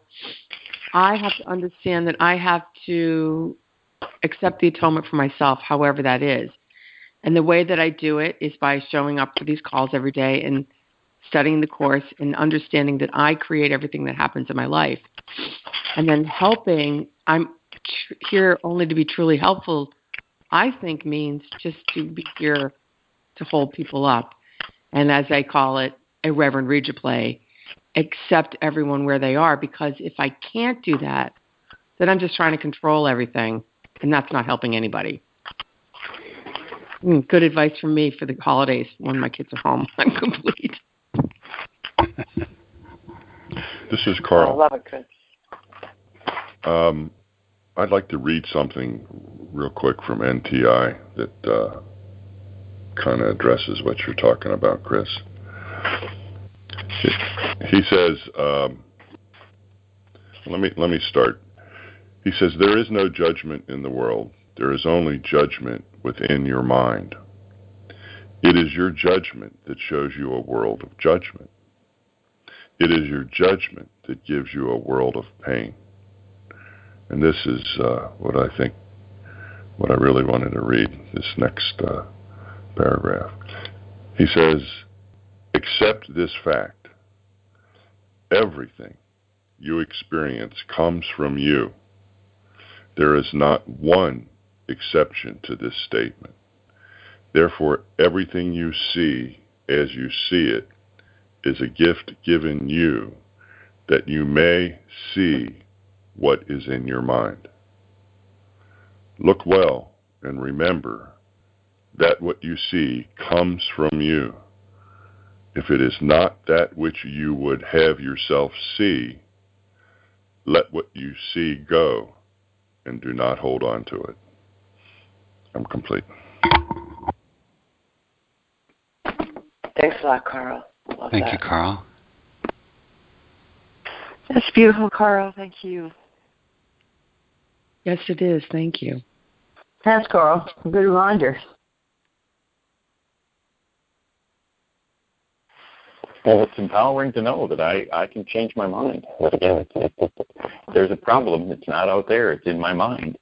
I have to understand that I have to accept the atonement for myself, however that is. And the way that I do it is by showing up for these calls every day and studying the course and understanding that I create everything that happens in my life. And then helping, I'm tr- here only to be truly helpful, I think means just to be here to hold people up. And as I call it, a Reverend Reja play, accept everyone where they are because if I can't do that, then I'm just trying to control everything, and that's not helping anybody. Mm, good advice from me for the holidays when my kids are home. I'm complete. This is Carl. I love it, Chris. Um, I'd like to read something real quick from NTI that uh, kind of addresses what you're talking about, Chris. He says, um, let me let me start. He says there is no judgment in the world. There is only judgment within your mind. It is your judgment that shows you a world of judgment. It is your judgment that gives you a world of pain. And this is uh, what I think, what I really wanted to read, this next uh, paragraph. He says, accept this fact. Everything you experience comes from you. There is not one exception to this statement. Therefore, everything you see as you see it is a gift given you that you may see what is in your mind. Look well and remember that what you see comes from you. If it is not that which you would have yourself see, let what you see go and do not hold on to it. I'm complete. Thanks a lot, Carl. Love Thank that. you, Carl. That's beautiful, Carl. Thank you. Yes, it is. Thank you. Thanks, Carl. Good reminder. Well, it's empowering to know that I, I can change my mind. But again, it's, it's, there's a problem. It's not out there. It's in my mind.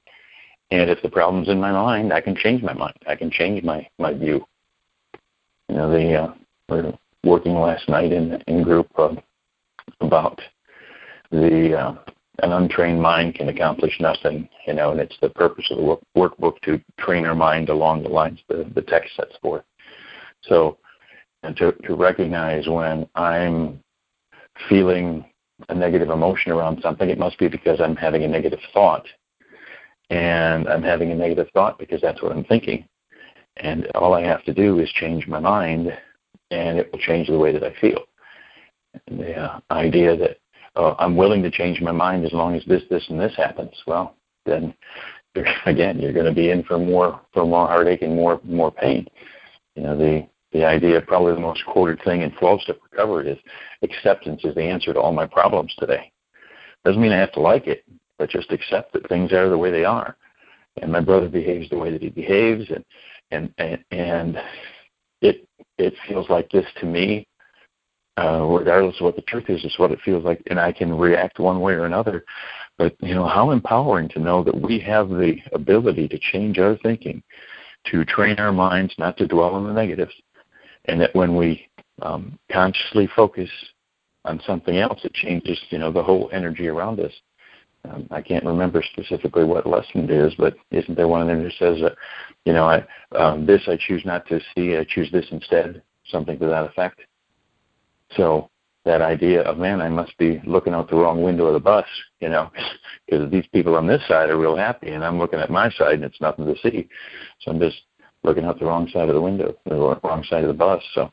And if the problem's in my mind, I can change my mind. I can change my, my view. You know, the uh, we were working last night in in group uh, about the uh, an untrained mind can accomplish nothing. You know, and it's the purpose of the work, workbook to train our mind along the lines the the text sets forth. So and to, to recognize when I'm feeling a negative emotion around something, it must be because I'm having a negative thought. And I'm having a negative thought because that's what I'm thinking. And all I have to do is change my mind, and it will change the way that I feel. The uh, idea that uh, I'm willing to change my mind as long as this, this, and this happens, well, then you're, again, you're going to be in for more, for more heartache and more, more pain. You know, the the idea, probably the most quoted thing in 12 step recovery is acceptance is the answer to all my problems today. Doesn't mean I have to like it, but just accept that things are the way they are. And my brother behaves the way that he behaves and and and, and it feels like this to me, uh, regardless of what the truth is, is what it feels like and I can react one way or another. But you know, how empowering to know that we have the ability to change our thinking, to train our minds not to dwell on the negatives, and that when we um, consciously focus on something else, it changes, you know, the whole energy around us. Um, I can't remember specifically what lesson it is, but isn't there one of them that says, uh, you know, I, um, this I choose not to see, I choose this instead, something to that effect. So that idea of man, I must be looking out the wrong window of the bus, you know, because these people on this side are real happy, and I'm looking at my side and it's nothing to see. So I'm just looking out the wrong side of the window, the wrong side of the bus. So,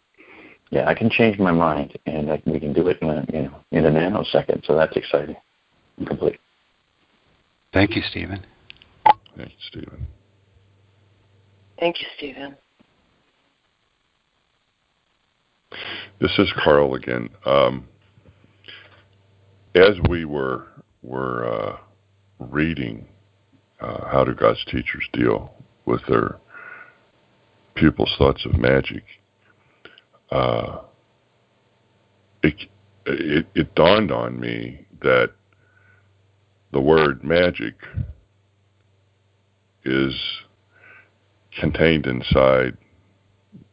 yeah, I can change my mind, and I, we can do it in a you know in a nanosecond. So that's exciting. Complete. Thank you, Stephen. Thank you, Stephen. Thank you, Stephen. This is Carl again. Um, as we were were uh, reading uh, how do God's teachers deal with their pupils' thoughts of magic, uh, it, it, it dawned on me that the word magic is contained inside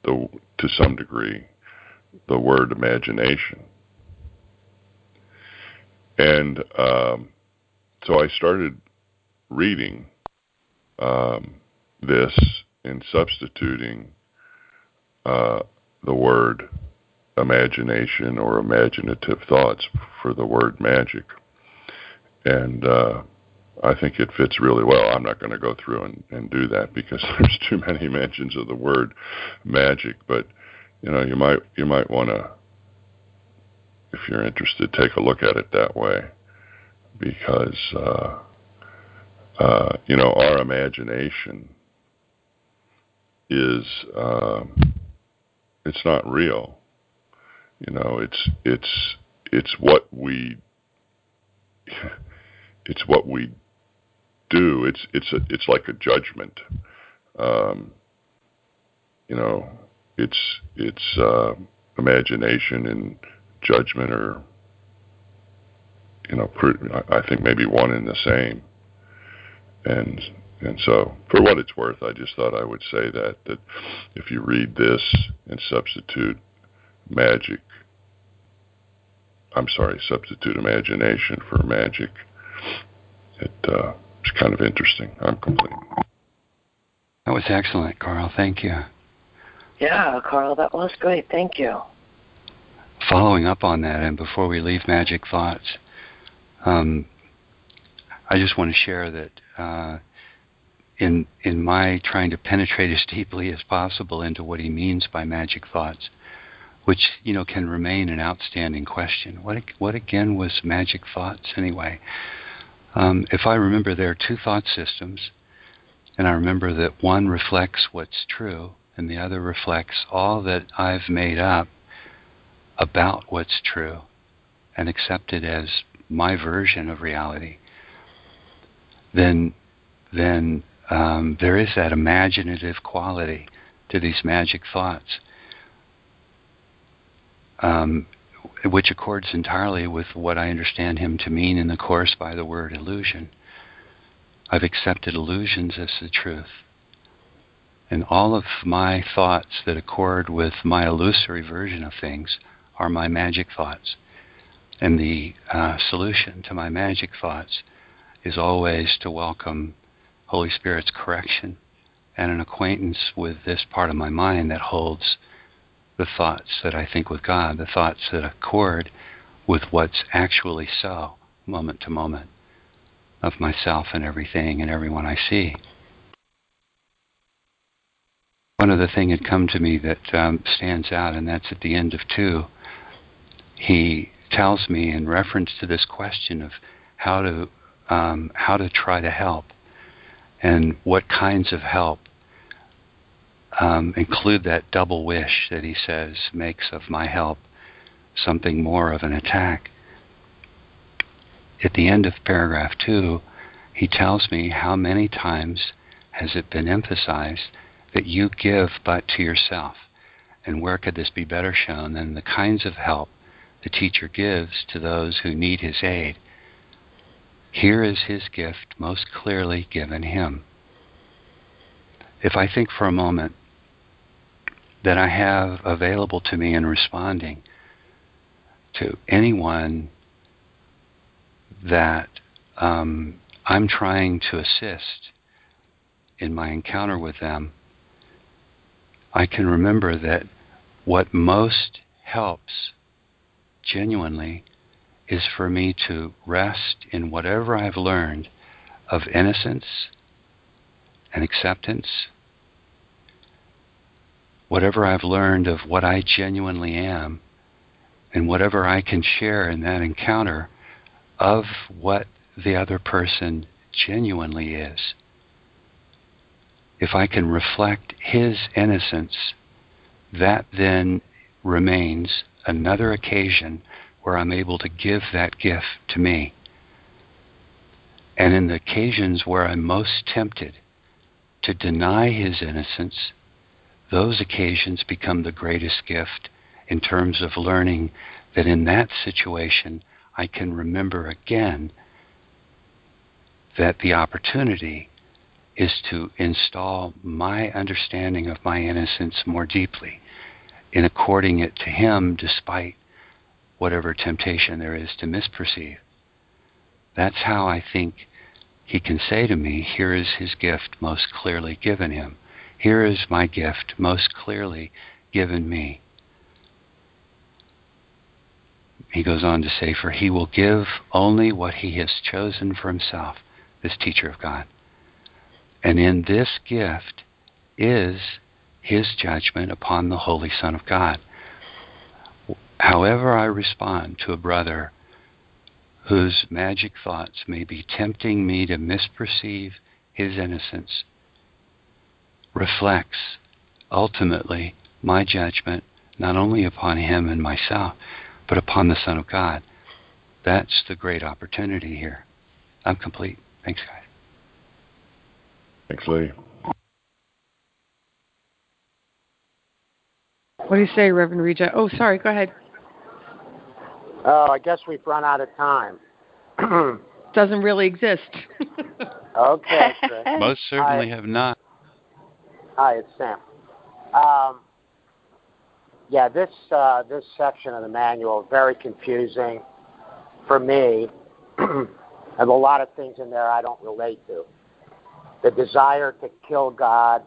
the to some degree the word imagination and um, so I started reading um, this and substituting uh, the word imagination or imaginative thoughts for the word magic. And uh, I think it fits really well. I'm not going to go through and, and do that because there's too many mentions of the word magic. But you know, you might you might want to, if you're interested, take a look at it that way, because uh, uh, you know our imagination is um, it's not real. You know, it's it's it's what we it's what we do. It's it's a, it's like a judgment. Um, you know, it's it's uh, imagination and judgment are you know I think maybe one and the same. And and so, for what it's worth, I just thought I would say that that if you read this and substitute magic, I'm sorry, substitute imagination for magic, it uh, it's kind of interesting. I'm complete. That was excellent, Carl. Thank you. Yeah, Carl, that was great. Thank you. Following up on that, and before we leave Magic Thoughts, um, I just want to share that uh, in in my trying to penetrate as deeply as possible into what he means by magic thoughts, which you know can remain an outstanding question. What what again was magic thoughts anyway? Um, if I remember, there are two thought systems, and I remember that one reflects what's true, and the other reflects all that I've made up about what's true and accepted as my version of reality. Then, then um, there is that imaginative quality to these magic thoughts, um, which accords entirely with what I understand him to mean in the Course by the word illusion. I've accepted illusions as the truth. And all of my thoughts that accord with my illusory version of things are my magic thoughts. And the uh, solution to my magic thoughts is always to welcome Holy Spirit's correction and an acquaintance with this part of my mind that holds the thoughts that I think with God, the thoughts that accord with what's actually so, moment to moment, of myself and everything and everyone I see. One other thing had come to me that um, stands out, and that's at the end of two. He tells me in reference to this question of how to um, how to try to help and what kinds of help um, include that double wish that he says makes of my help something more of an attack. At the end of paragraph two, he tells me how many times has it been emphasized that you give but to yourself. And where could this be better shown than the kinds of help the teacher gives to those who need his aid here is his gift most clearly given him. If I think for a moment that I have available to me in responding to anyone that um, I'm trying to assist in my encounter with them, I can remember that what most helps genuinely is for me to rest in whatever I've learned of innocence and acceptance, whatever I've learned of what I genuinely am, and whatever I can share in that encounter of what the other person genuinely is. If I can reflect his innocence, that then remains another occasion where I'm able to give that gift to me. And in the occasions where I'm most tempted to deny his innocence, those occasions become the greatest gift in terms of learning that in that situation I can remember again that the opportunity is to install my understanding of my innocence more deeply in according it to Him despite whatever temptation there is to misperceive. That's how I think He can say to me, Here is His gift most clearly given Him. Here is my gift most clearly given me. He goes on to say, For he will give only what he has chosen for himself, this teacher of God. And in this gift is his judgment upon the Holy Son of God. However, I respond to a brother whose magic thoughts may be tempting me to misperceive his innocence reflects ultimately my judgment not only upon him and myself, but upon the Son of God. That's the great opportunity here. I'm complete. Thanks, guys. Thanks, Lee. What do you say, Reverend Reja? Oh, sorry. Go ahead. Oh, I guess we've run out of time. Doesn't really exist. okay, Most certainly have not. Hi, it's Sam. Um, yeah, this uh, this section of the manual very confusing for me. There's a lot of things in there I don't relate to. The desire to kill God,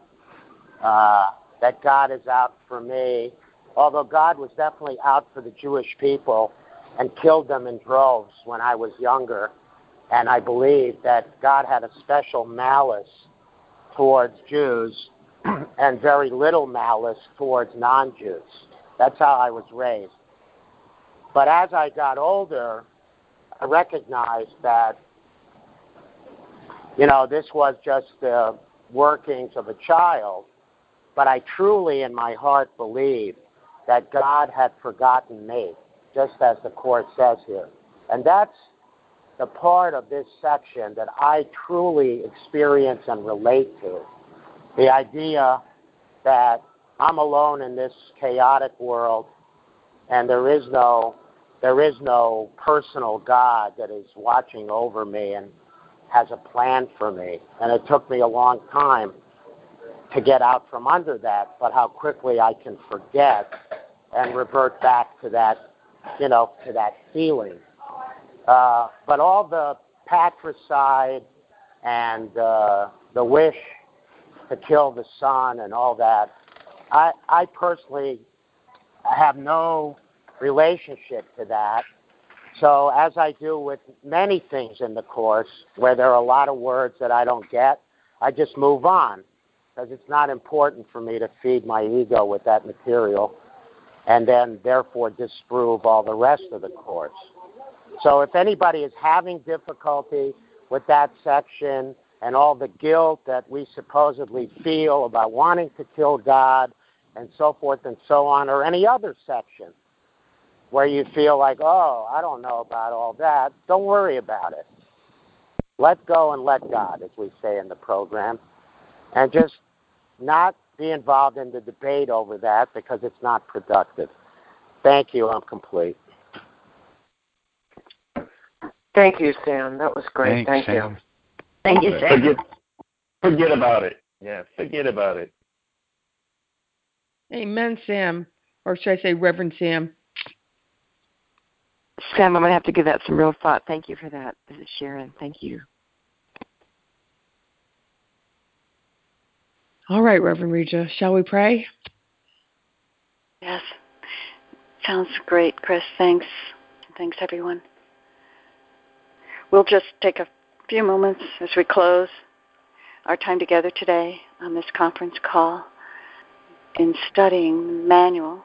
uh, that God is out for me, although God was definitely out for the Jewish people and killed them in droves when I was younger. And I believe that God had a special malice towards Jews and very little malice towards non Jews. That's how I was raised. But as I got older, I recognized that, you know, this was just the workings of a child. But I truly, in my heart, believed that God had forgotten me just as the Course says here. And that's the part of this section that I truly experience and relate to. The idea that I'm alone in this chaotic world and there is no there is no personal God that is watching over me and has a plan for me. And it took me a long time to get out from under that, but how quickly I can forget and revert back to that you know, to that feeling. Uh, but all the patricide and uh, the wish to kill the son and all that, I, I personally have no relationship to that. So, as I do with many things in the Course, where there are a lot of words that I don't get, I just move on because it's not important for me to feed my ego with that material and then therefore disprove all the rest of the course. So if anybody is having difficulty with that section and all the guilt that we supposedly feel about wanting to kill God and so forth and so on, or any other section where you feel like, oh, I don't know about all that, don't worry about it. Let go and let God, as we say in the program, and just not be involved in the debate over that because it's not productive. Thank you. I'm complete. Thank you, Sam. That was great. Thanks, Thank Sam. you. Thank you, Sam. Forget, forget about it. Yeah, forget about it. Amen, Sam. Or should I say Reverend Sam? Sam, I'm going to have to give that some real thought. Thank you for that. This is Sharon. Thank you. All right, Reverend Reja. Shall we pray? Yes. Sounds great, Chris. Thanks. Thanks, everyone. We'll just take a few moments as we close our time together today on this conference call in studying the manual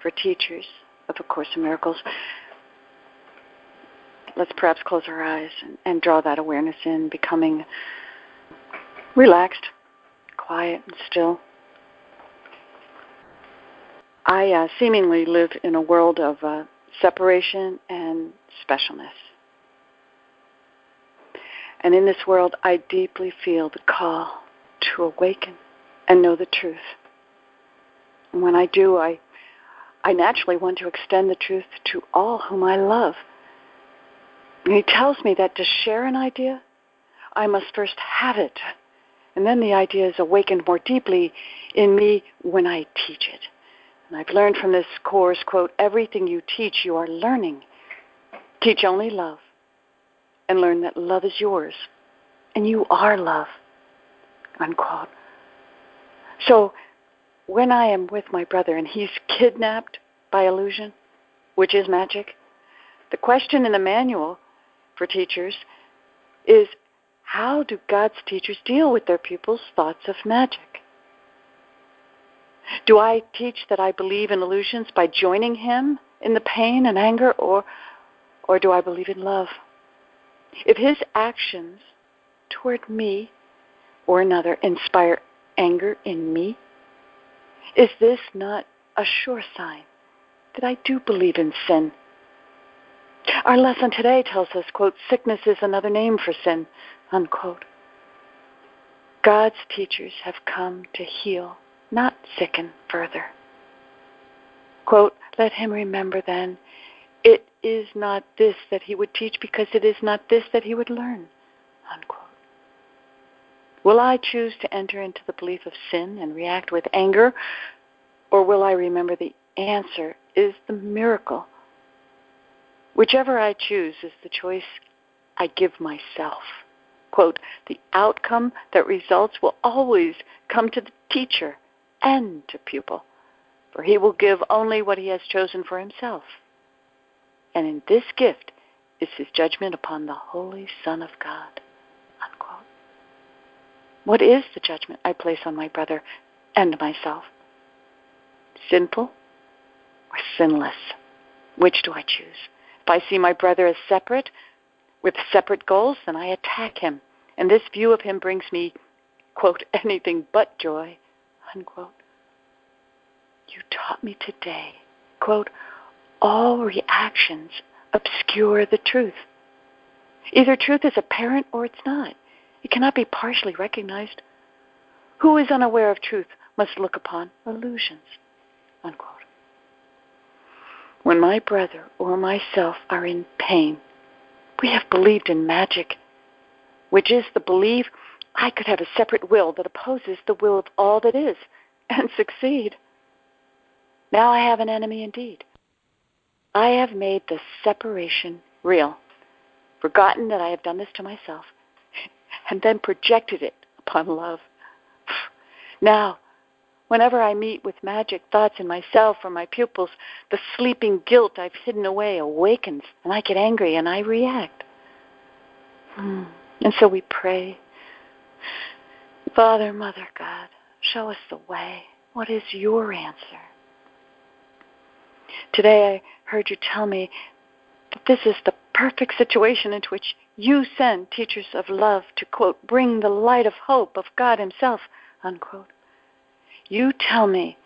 for teachers of A Course in Miracles. Let's perhaps close our eyes and, and draw that awareness in, becoming relaxed, quiet, and still. I uh, seemingly live in a world of uh, separation and specialness. And in this world, I deeply feel the call to awaken and know the truth. And when I do, I, I naturally want to extend the truth to all whom I love. And he tells me that to share an idea I must first have it. And then the idea is awakened more deeply in me when I teach it. And I've learned from this course, quote, everything you teach, you are learning. Teach only love and learn that love is yours and you are love, unquote. So when I am with my brother and he's kidnapped by illusion, which is magic, the question in the manual for teachers is how do God's teachers deal with their pupils' thoughts of magic? Do I teach that I believe in illusions by joining him in the pain and anger, or, or do I believe in love? If his actions toward me or another inspire anger in me, is this not a sure sign that I do believe in sin? Our lesson today tells us, quote, sickness is another name for sin, unquote. God's teachers have come to heal, not sicken further. Quote, let him remember then, is not this that he would teach because it is not this that he would learn, unquote. Will I choose to enter into the belief of sin and react with anger, or will I remember the answer is the miracle? Whichever I choose is the choice I give myself. Quote, the outcome that results will always come to the teacher and to pupil, for he will give only what he has chosen for himself. And in this gift is his judgment upon the Holy Son of God. Unquote. What is the judgment I place on my brother and myself? Sinful or sinless? Which do I choose? If I see my brother as separate, with separate goals, then I attack him. And this view of him brings me, quote, anything but joy, unquote. You taught me today, quote, all reactions obscure the truth. Either truth is apparent or it's not. It cannot be partially recognized. Who is unaware of truth must look upon illusions. Unquote. When my brother or myself are in pain, we have believed in magic, which is the belief I could have a separate will that opposes the will of all that is and succeed. Now I have an enemy indeed. I have made the separation real, forgotten that I have done this to myself, and then projected it upon love. Now, whenever I meet with magic thoughts in myself or my pupils, the sleeping guilt I've hidden away awakens, and I get angry and I react. And so we pray, Father, Mother, God, show us the way. What is your answer? Today I heard you tell me that this is the perfect situation into which you send teachers of love to, quote, bring the light of hope of God Himself, unquote. You tell me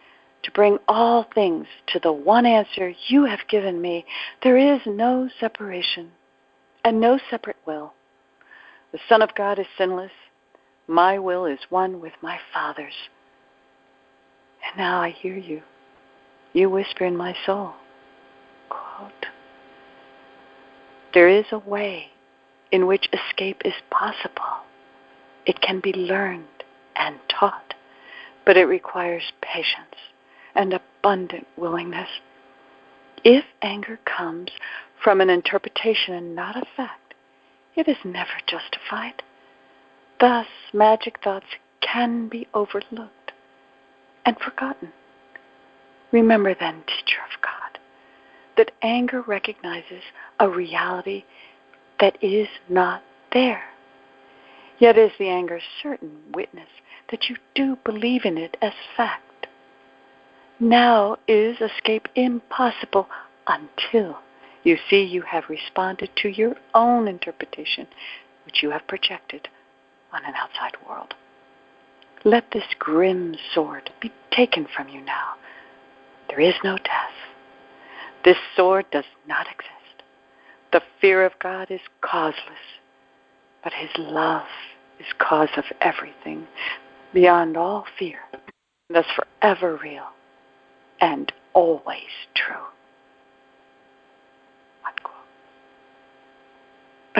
to bring all things to the one answer you have given me. There is no separation and no separate will. The Son of God is sinless. My will is one with my Father's. And now I hear you. You whisper in my soul, quote, There is a way in which escape is possible. It can be learned and taught, but it requires patience and abundant willingness. If anger comes from an interpretation and not a fact, it is never justified. Thus, magic thoughts can be overlooked and forgotten. Remember then, teacher of that anger recognizes a reality that is not there. Yet is the anger certain witness that you do believe in it as fact. Now is escape impossible until you see you have responded to your own interpretation, which you have projected on an outside world. Let this grim sword be taken from you now there is no death. This sword does not exist. The fear of God is causeless, but His love is cause of everything, beyond all fear, thus forever real and always true.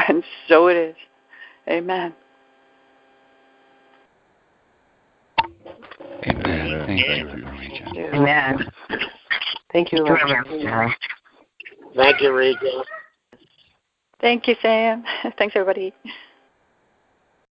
And so it is. Amen. Amen. Amen. Thank you, Amen. Thank you, Thank you, Reverend. Reverend. Thank you, Regina. Thank you, Sam. Thanks, everybody.